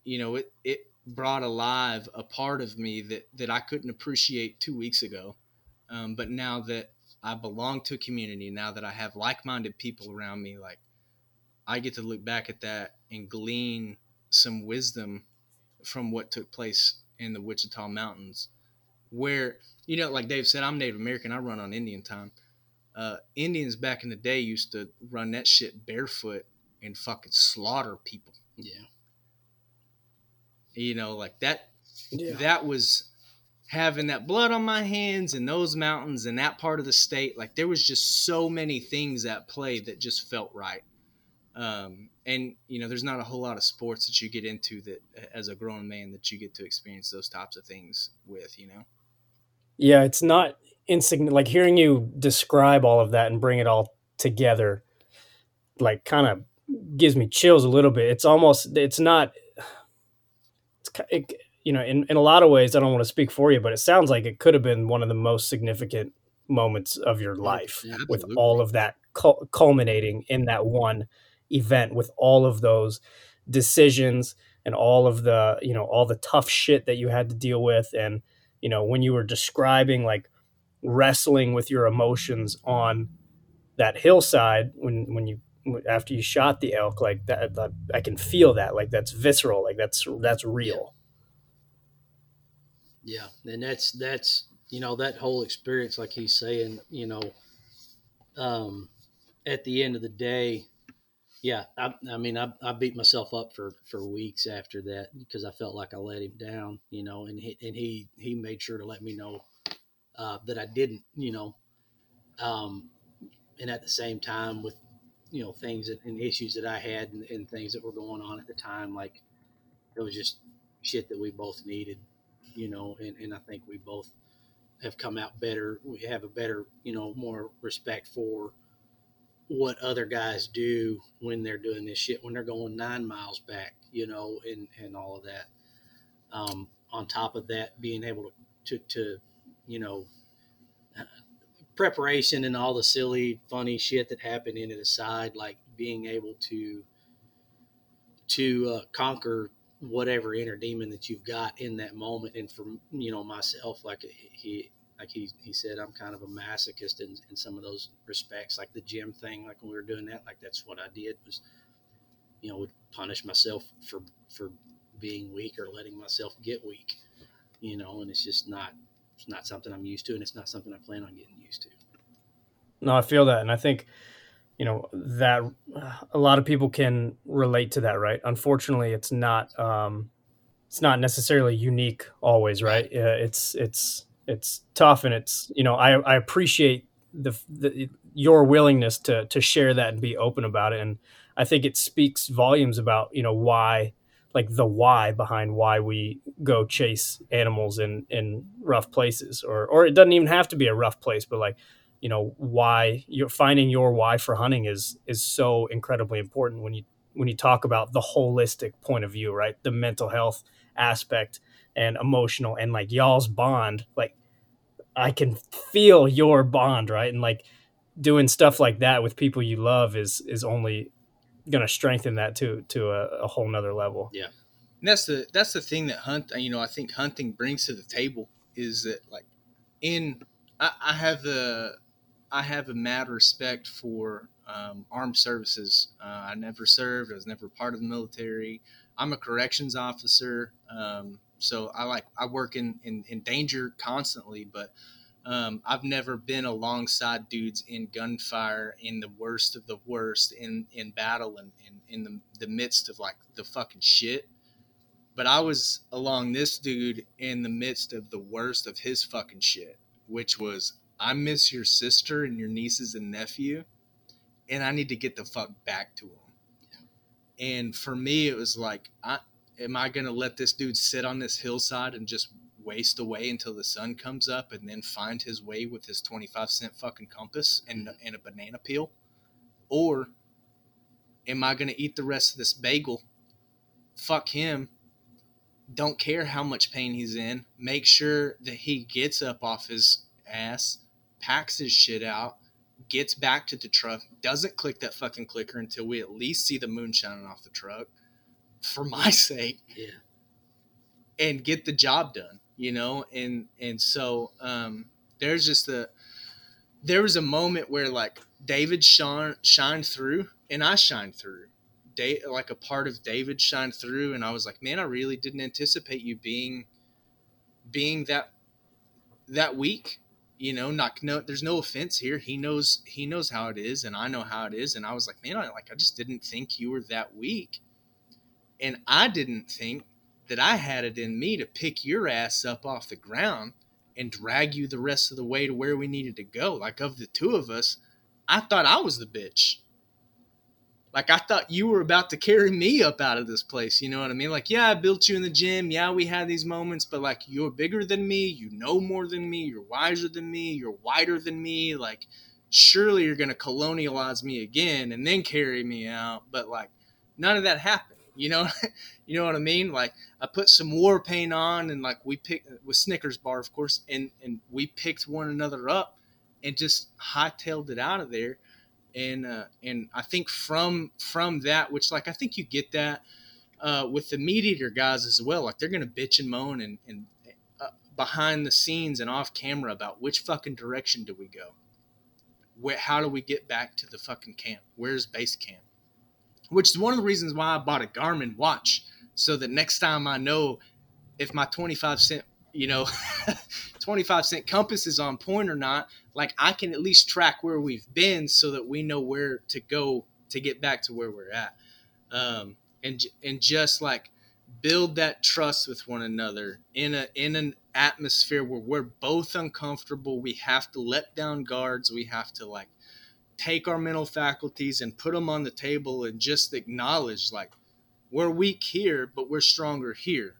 you know it it brought alive a part of me that that I couldn't appreciate 2 weeks ago. Um, but now that I belong to a community now that I have like-minded people around me like I get to look back at that and glean some wisdom from what took place in the Wichita Mountains where you know like Dave said I'm Native American. I run on Indian time. Uh, Indians back in the day used to run that shit barefoot and fucking slaughter people Yeah. you know like that Yeah. that was having that blood on my hands in those mountains and that part of the state like there was just so many things at play that just felt right um, and you know there's not a whole lot of sports that you get into that as a grown man that you get to experience those types of things with you know Yeah, it's not insignificant. Like hearing you describe all of that and bring it all together, like kind of gives me chills a little bit. It's almost it's not. It's it, you know in in a lot of ways. I don't want to speak for you, but it sounds like it could have been one of the most significant moments of your life Yeah, with all of that cul- culminating in that one event with all of those decisions and all of the you know all the tough shit that you had to deal with and you know when you were describing like wrestling with your emotions on that hillside when when you after you shot the elk like that, that I can feel that like that's visceral like that's that's real. Yeah, and that's that's you know that whole experience, like he's saying, you know, um, at the end of the day, yeah, I, I mean, I, I beat myself up for for weeks after that because I felt like I let him down, you know, and he and he he made sure to let me know uh, that I didn't, you know, um, and at the same time with you know things that, and issues that I had and, and things that were going on at the time, like it was just shit that we both needed you know, and, and I think we both have come out better. We have a better, you know, more respect for what other guys do when they're doing this shit, when they're going nine miles back, you know, and, and all of that. Um, on top of that, being able to, to, to you know, preparation and all the silly, funny shit that happened in it aside, like being able to, to uh, conquer whatever inner demon that you've got in that moment. And for you know myself, like he like he he said, I'm kind of a masochist in, in some of those respects, like the gym thing. Like when we were doing that, like that's what I did was, you know, would punish myself for for being weak or letting myself get weak, you know. And it's just not it's not something I'm used to, and it's not something I plan on getting used to. No, I feel that, and I think you know that a lot of people can relate to that, right? Unfortunately, it's not um, it's not necessarily unique always, right? It's it's it's tough, and it's you know I I appreciate the, the your willingness to to share that and be open about it, and I think it speaks volumes about you know why like the why behind why we go chase animals in in rough places or or it doesn't even have to be a rough place but like you know why you're finding your why for hunting is is so incredibly important when you when you talk about the holistic point of view right? The mental health aspect and emotional and like y'all's bond like i can feel your bond right? And like doing stuff like that with people you love is is only going to strengthen that to to a, a whole nother level Yeah, And that's the that's the thing that hunt you know I think hunting brings to the table is that like in I, I have the I have a mad respect for um, armed services. Uh, I never served. I was never part of the military. I'm a corrections officer, um, so I like I work in, in, in danger constantly. But um, I've never been alongside dudes in gunfire in the worst of the worst in, in battle and in, the, the midst of like the fucking shit. But I was along this dude in the midst of the worst of his fucking shit, which was I miss your sister and your nieces and nephew, and I need to get the fuck back to them. And for me, it was like, I am I gonna let this dude sit on this hillside and just waste away until the sun comes up, and then find his way with his twenty five cent fucking compass and mm-hmm. and a banana peel, or am I gonna eat the rest of this bagel? Fuck him don't care how much pain he's in. Make sure that he gets up off his ass, packs his shit out, gets back to the truck, doesn't click that fucking clicker until we at least see the moon shining off the truck, for my sake, Yeah. and get the job done. You know, and and so um, there's just a there was a moment where like David shone shined through, and I shined through Day, like a part of David shined through, and I was like, man, I really didn't anticipate you being being that that weak. You know, not no. There's no offense here. He knows he knows how it is, and I know how it is. And I was like, man, I like I just didn't think you were that weak, and I didn't think that I had it in me to pick your ass up off the ground and drag you the rest of the way to where we needed to go. Like of the two of us, I thought I was the bitch like I thought you were about to carry me up out of this place. You know what I mean? Like, yeah, I built you in the gym. Yeah, we had these moments, but like you're bigger than me. You know more than me. You're wiser than me. You're wider than me. Like, surely you're gonna colonialize me again and then carry me out. But like, none of that happened. You know, you know what I mean? Like, I put some war paint on, and like we picked with Snickers bar, of course, and and we picked one another up and just hightailed it out of there and uh, and I think from from that, which like I think you get that uh, with the MeatEater guys as well. Like they're gonna bitch and moan and and uh, behind the scenes and off camera about which fucking direction do we go? Where how do we get back to the fucking camp? Where's base camp? Which is one of the reasons why I bought a Garmin watch so that next time I know if my 25 cent you know 25 cent compass is on point or not like i can at least track where we've been so that we know where to go to get back to where we're at. Um, and and just like build that trust with one another in a in an atmosphere where we're both uncomfortable. We have to let down guards. We have to like take our mental faculties and put them on the table and just acknowledge like we're weak here but we're stronger here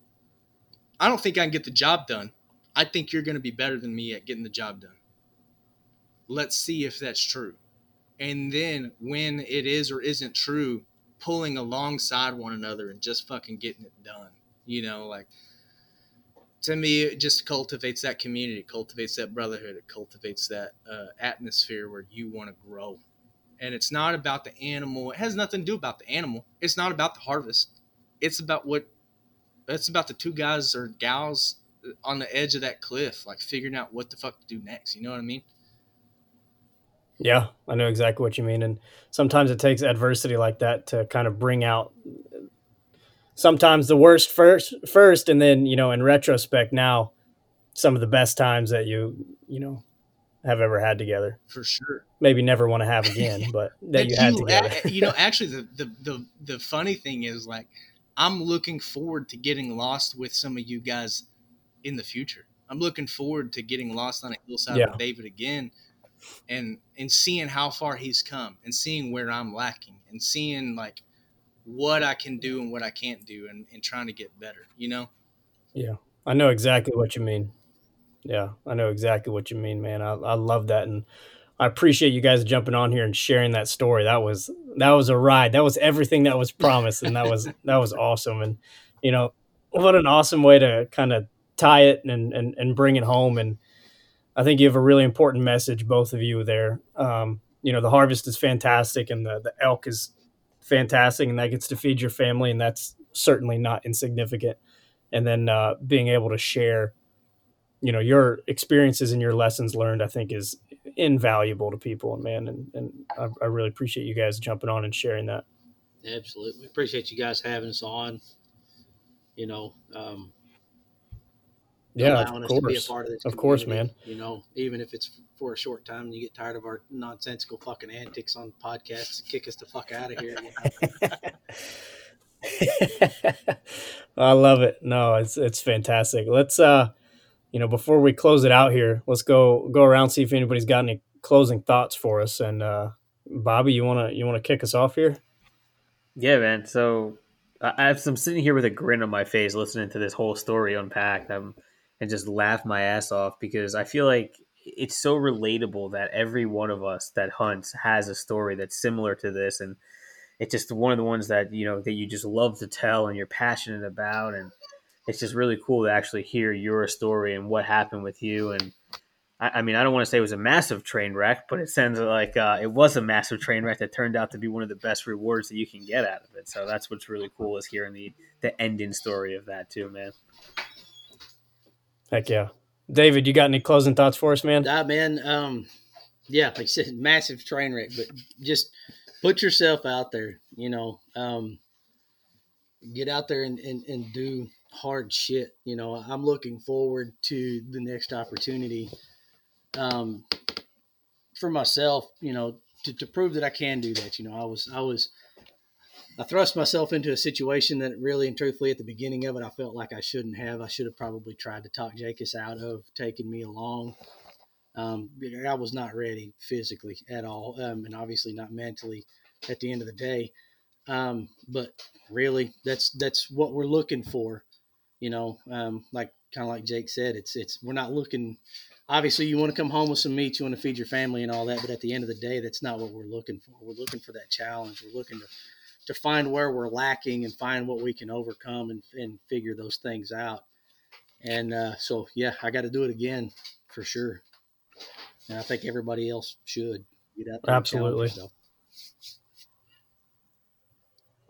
I don't think I can get the job done. I think you're going to be better than me at getting the job done. Let's see if that's true. And then when it is or isn't true, pulling alongside one another and just fucking getting it done. You know, like to me, it just cultivates that community, it cultivates that brotherhood, it cultivates that uh, atmosphere where you want to grow. And it's not about the animal. It has nothing to do about the animal. It's not about the harvest. It's about what it's about the two guys or gals on the edge of that cliff, like figuring out what the fuck to do next. You know what I mean? Yeah, I know exactly what you mean. And sometimes it takes adversity like that to kind of bring out sometimes the worst first first and then, you know, in retrospect now some of the best times that you, you know, have ever had together. For sure. Maybe never want to have again, but that you had together. you know, actually the, the the the funny thing is like I'm looking forward to getting lost with some of you guys in the future. I'm looking forward to getting lost on a hillside yeah. with David again and and seeing how far he's come and seeing where I'm lacking and seeing like what I can do and what I can't do and, and trying to get better, you know? Yeah. I know exactly what you mean. Yeah, I know exactly what you mean, man. I, I love that. And I appreciate you guys jumping on here and sharing that story. That was that was a ride. That was everything that was promised, and that was that was awesome. And you know, what an awesome way to kind of tie it and and and bring it home. And I think you have a really important message, both of you there. Um, you know, the harvest is fantastic, and the the elk is fantastic, and that gets to feed your family, and that's certainly not insignificant. And then uh, being able to share you know your experiences and your lessons learned i think is invaluable to people and man and, and I, I, really appreciate you guys jumping on and sharing that. Absolutely. Appreciate you guys having us on. You know um yeah of course. of, this. of course man you know even if it's for a short time and you get tired of our nonsensical fucking antics on podcasts kick us the fuck out of here I love it. No, it's it's fantastic. Let's uh you know, before we close it out here, let's go go around see if anybody's got any closing thoughts for us. And uh, Bobby, you wanna you wanna kick us off here? Yeah, man. So I, I'm sitting here with a grin on my face, listening to this whole story unpacked, um, and just laugh my ass off because I feel like it's so relatable that every one of us that hunts has a story that's similar to this, and it's just one of the ones that you know that you just love to tell and you're passionate about and it's just really cool to actually hear your story and what happened with you. And I, I mean, I don't want to say it was a massive train wreck, but it sounds like uh, it was a massive train wreck that turned out to be one of the best rewards that you can get out of it. So that's what's really cool is hearing the the ending story of that too, man. Heck yeah, David, you got any closing thoughts for us, man? Nah, man. Um, yeah, like I said, massive train wreck, but just put yourself out there. You know, um, get out there and, and, and do hard shit. You know, I'm looking forward to the next opportunity um, for myself. You know, to, to prove that I can do that. You know, I was I was I thrust myself into a situation that really and truthfully at the beginning of it I felt like I shouldn't have. I should have probably tried to talk Jakus out of taking me along. Um, I was not ready physically at all, um, and obviously not mentally. At the end of the day, Um, but really, that's that's what we're looking for. You know, um, like kind of like Jake said, it's it's we're not looking. Obviously, you want to come home with some meat, you want to feed your family and all that, but at the end of the day, that's not what we're looking for. We're looking for that challenge. We're looking to to find where we're lacking and find what we can overcome and, and figure those things out. And uh, so, yeah, I got to do it again for sure. And I think everybody else should get out there. and challenge Absolutely.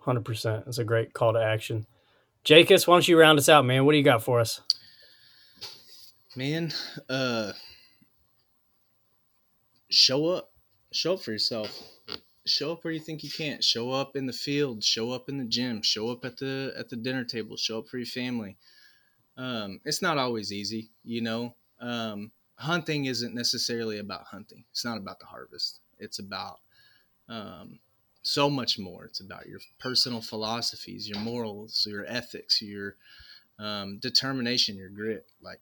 Hundred percent. That's a great call to action. Jakus, why don't you round us out, man? What do you got for us? man uh show up show up for yourself show up where you think you can't. Show up in the field show up in the gym show up at the at the dinner table show up for your family. Um it's not always easy you know? Um hunting isn't necessarily about hunting. It's not about the harvest. It's about um so much more. It's about your personal philosophies your morals your ethics your um, determination your grit. Like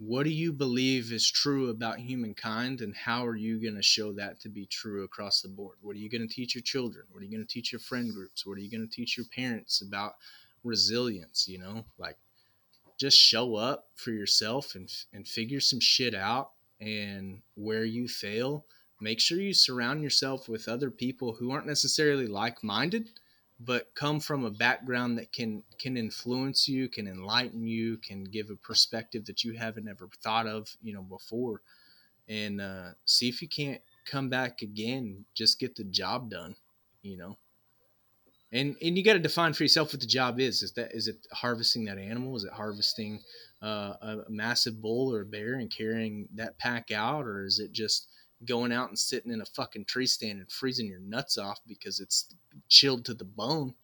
what do you believe is true about humankind and how are you going to show that to be true across the board? What are you going to teach your children? What are you going to teach your friend groups? What are you going to teach your parents about resilience you know? Like just show up for yourself and and figure some shit out and where you fail make sure you surround yourself with other people who aren't necessarily like-minded but come from a background that can can influence you, can enlighten you, can give a perspective that you haven't ever thought of, you know, before, and uh, see if you can't come back again. Just get the job done, you know. And and you got to define for yourself what the job is. Is that is it harvesting that animal? Is it harvesting uh, a massive bull or a bear and carrying that pack out, or is it just going out and sitting in a fucking tree stand and freezing your nuts off because it's chilled to the bone.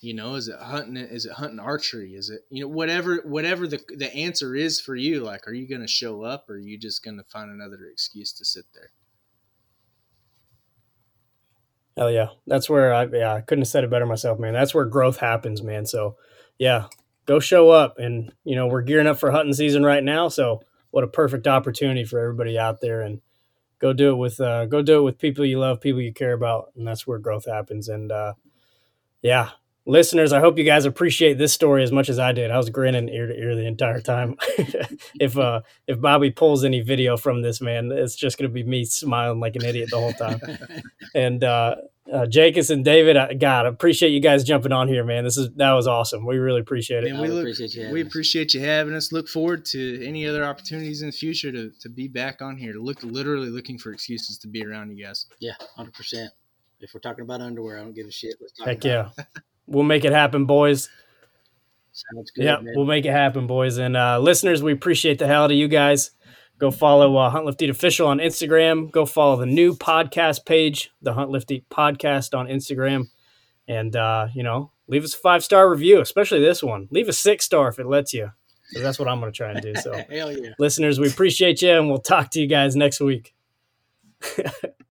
You know, is it hunting? Is it hunting archery? Is it you know whatever whatever the the answer is for you? Like, are you going to show up, or are you just going to find another excuse to sit there? Hell yeah. That's where I yeah, I couldn't have said it better myself, man. That's where growth happens, man. So yeah, go show up. And you know, we're gearing up for hunting season right now. So what a perfect opportunity for everybody out there and go do it with uh go do it with people you love, people you care about, and that's where growth happens. And uh yeah. Listeners, I hope you guys appreciate this story as much as I did. I was grinning ear to ear the entire time. if uh if Bobby pulls any video from this man, it's just gonna be me smiling like an idiot the whole time and uh, uh Jakus and David, I, God, I appreciate you guys jumping on here, man. This is that was awesome. We really appreciate it. And I we look, appreciate you having we us. appreciate you having us. Look forward to any other opportunities in the future to, to be back on here. To look literally looking for excuses to be around you guys. Yeah, hundred percent. If we're talking about underwear, I don't give a shit. Let's talk Heck about yeah, we'll make it happen, boys. Sounds good. Yeah, man. we'll make it happen, boys. And uh, listeners, we appreciate the hell out of you guys. Go follow uh, Hunt Lift Eat Official on Instagram. Go follow the new podcast page, the Hunt Lift Eat Podcast on Instagram. And, uh, you know, leave us a five star review, especially this one. Leave a six star if it lets you. that's what I'm going to try and do. So, yeah. listeners, we appreciate you, and we'll talk to you guys next week.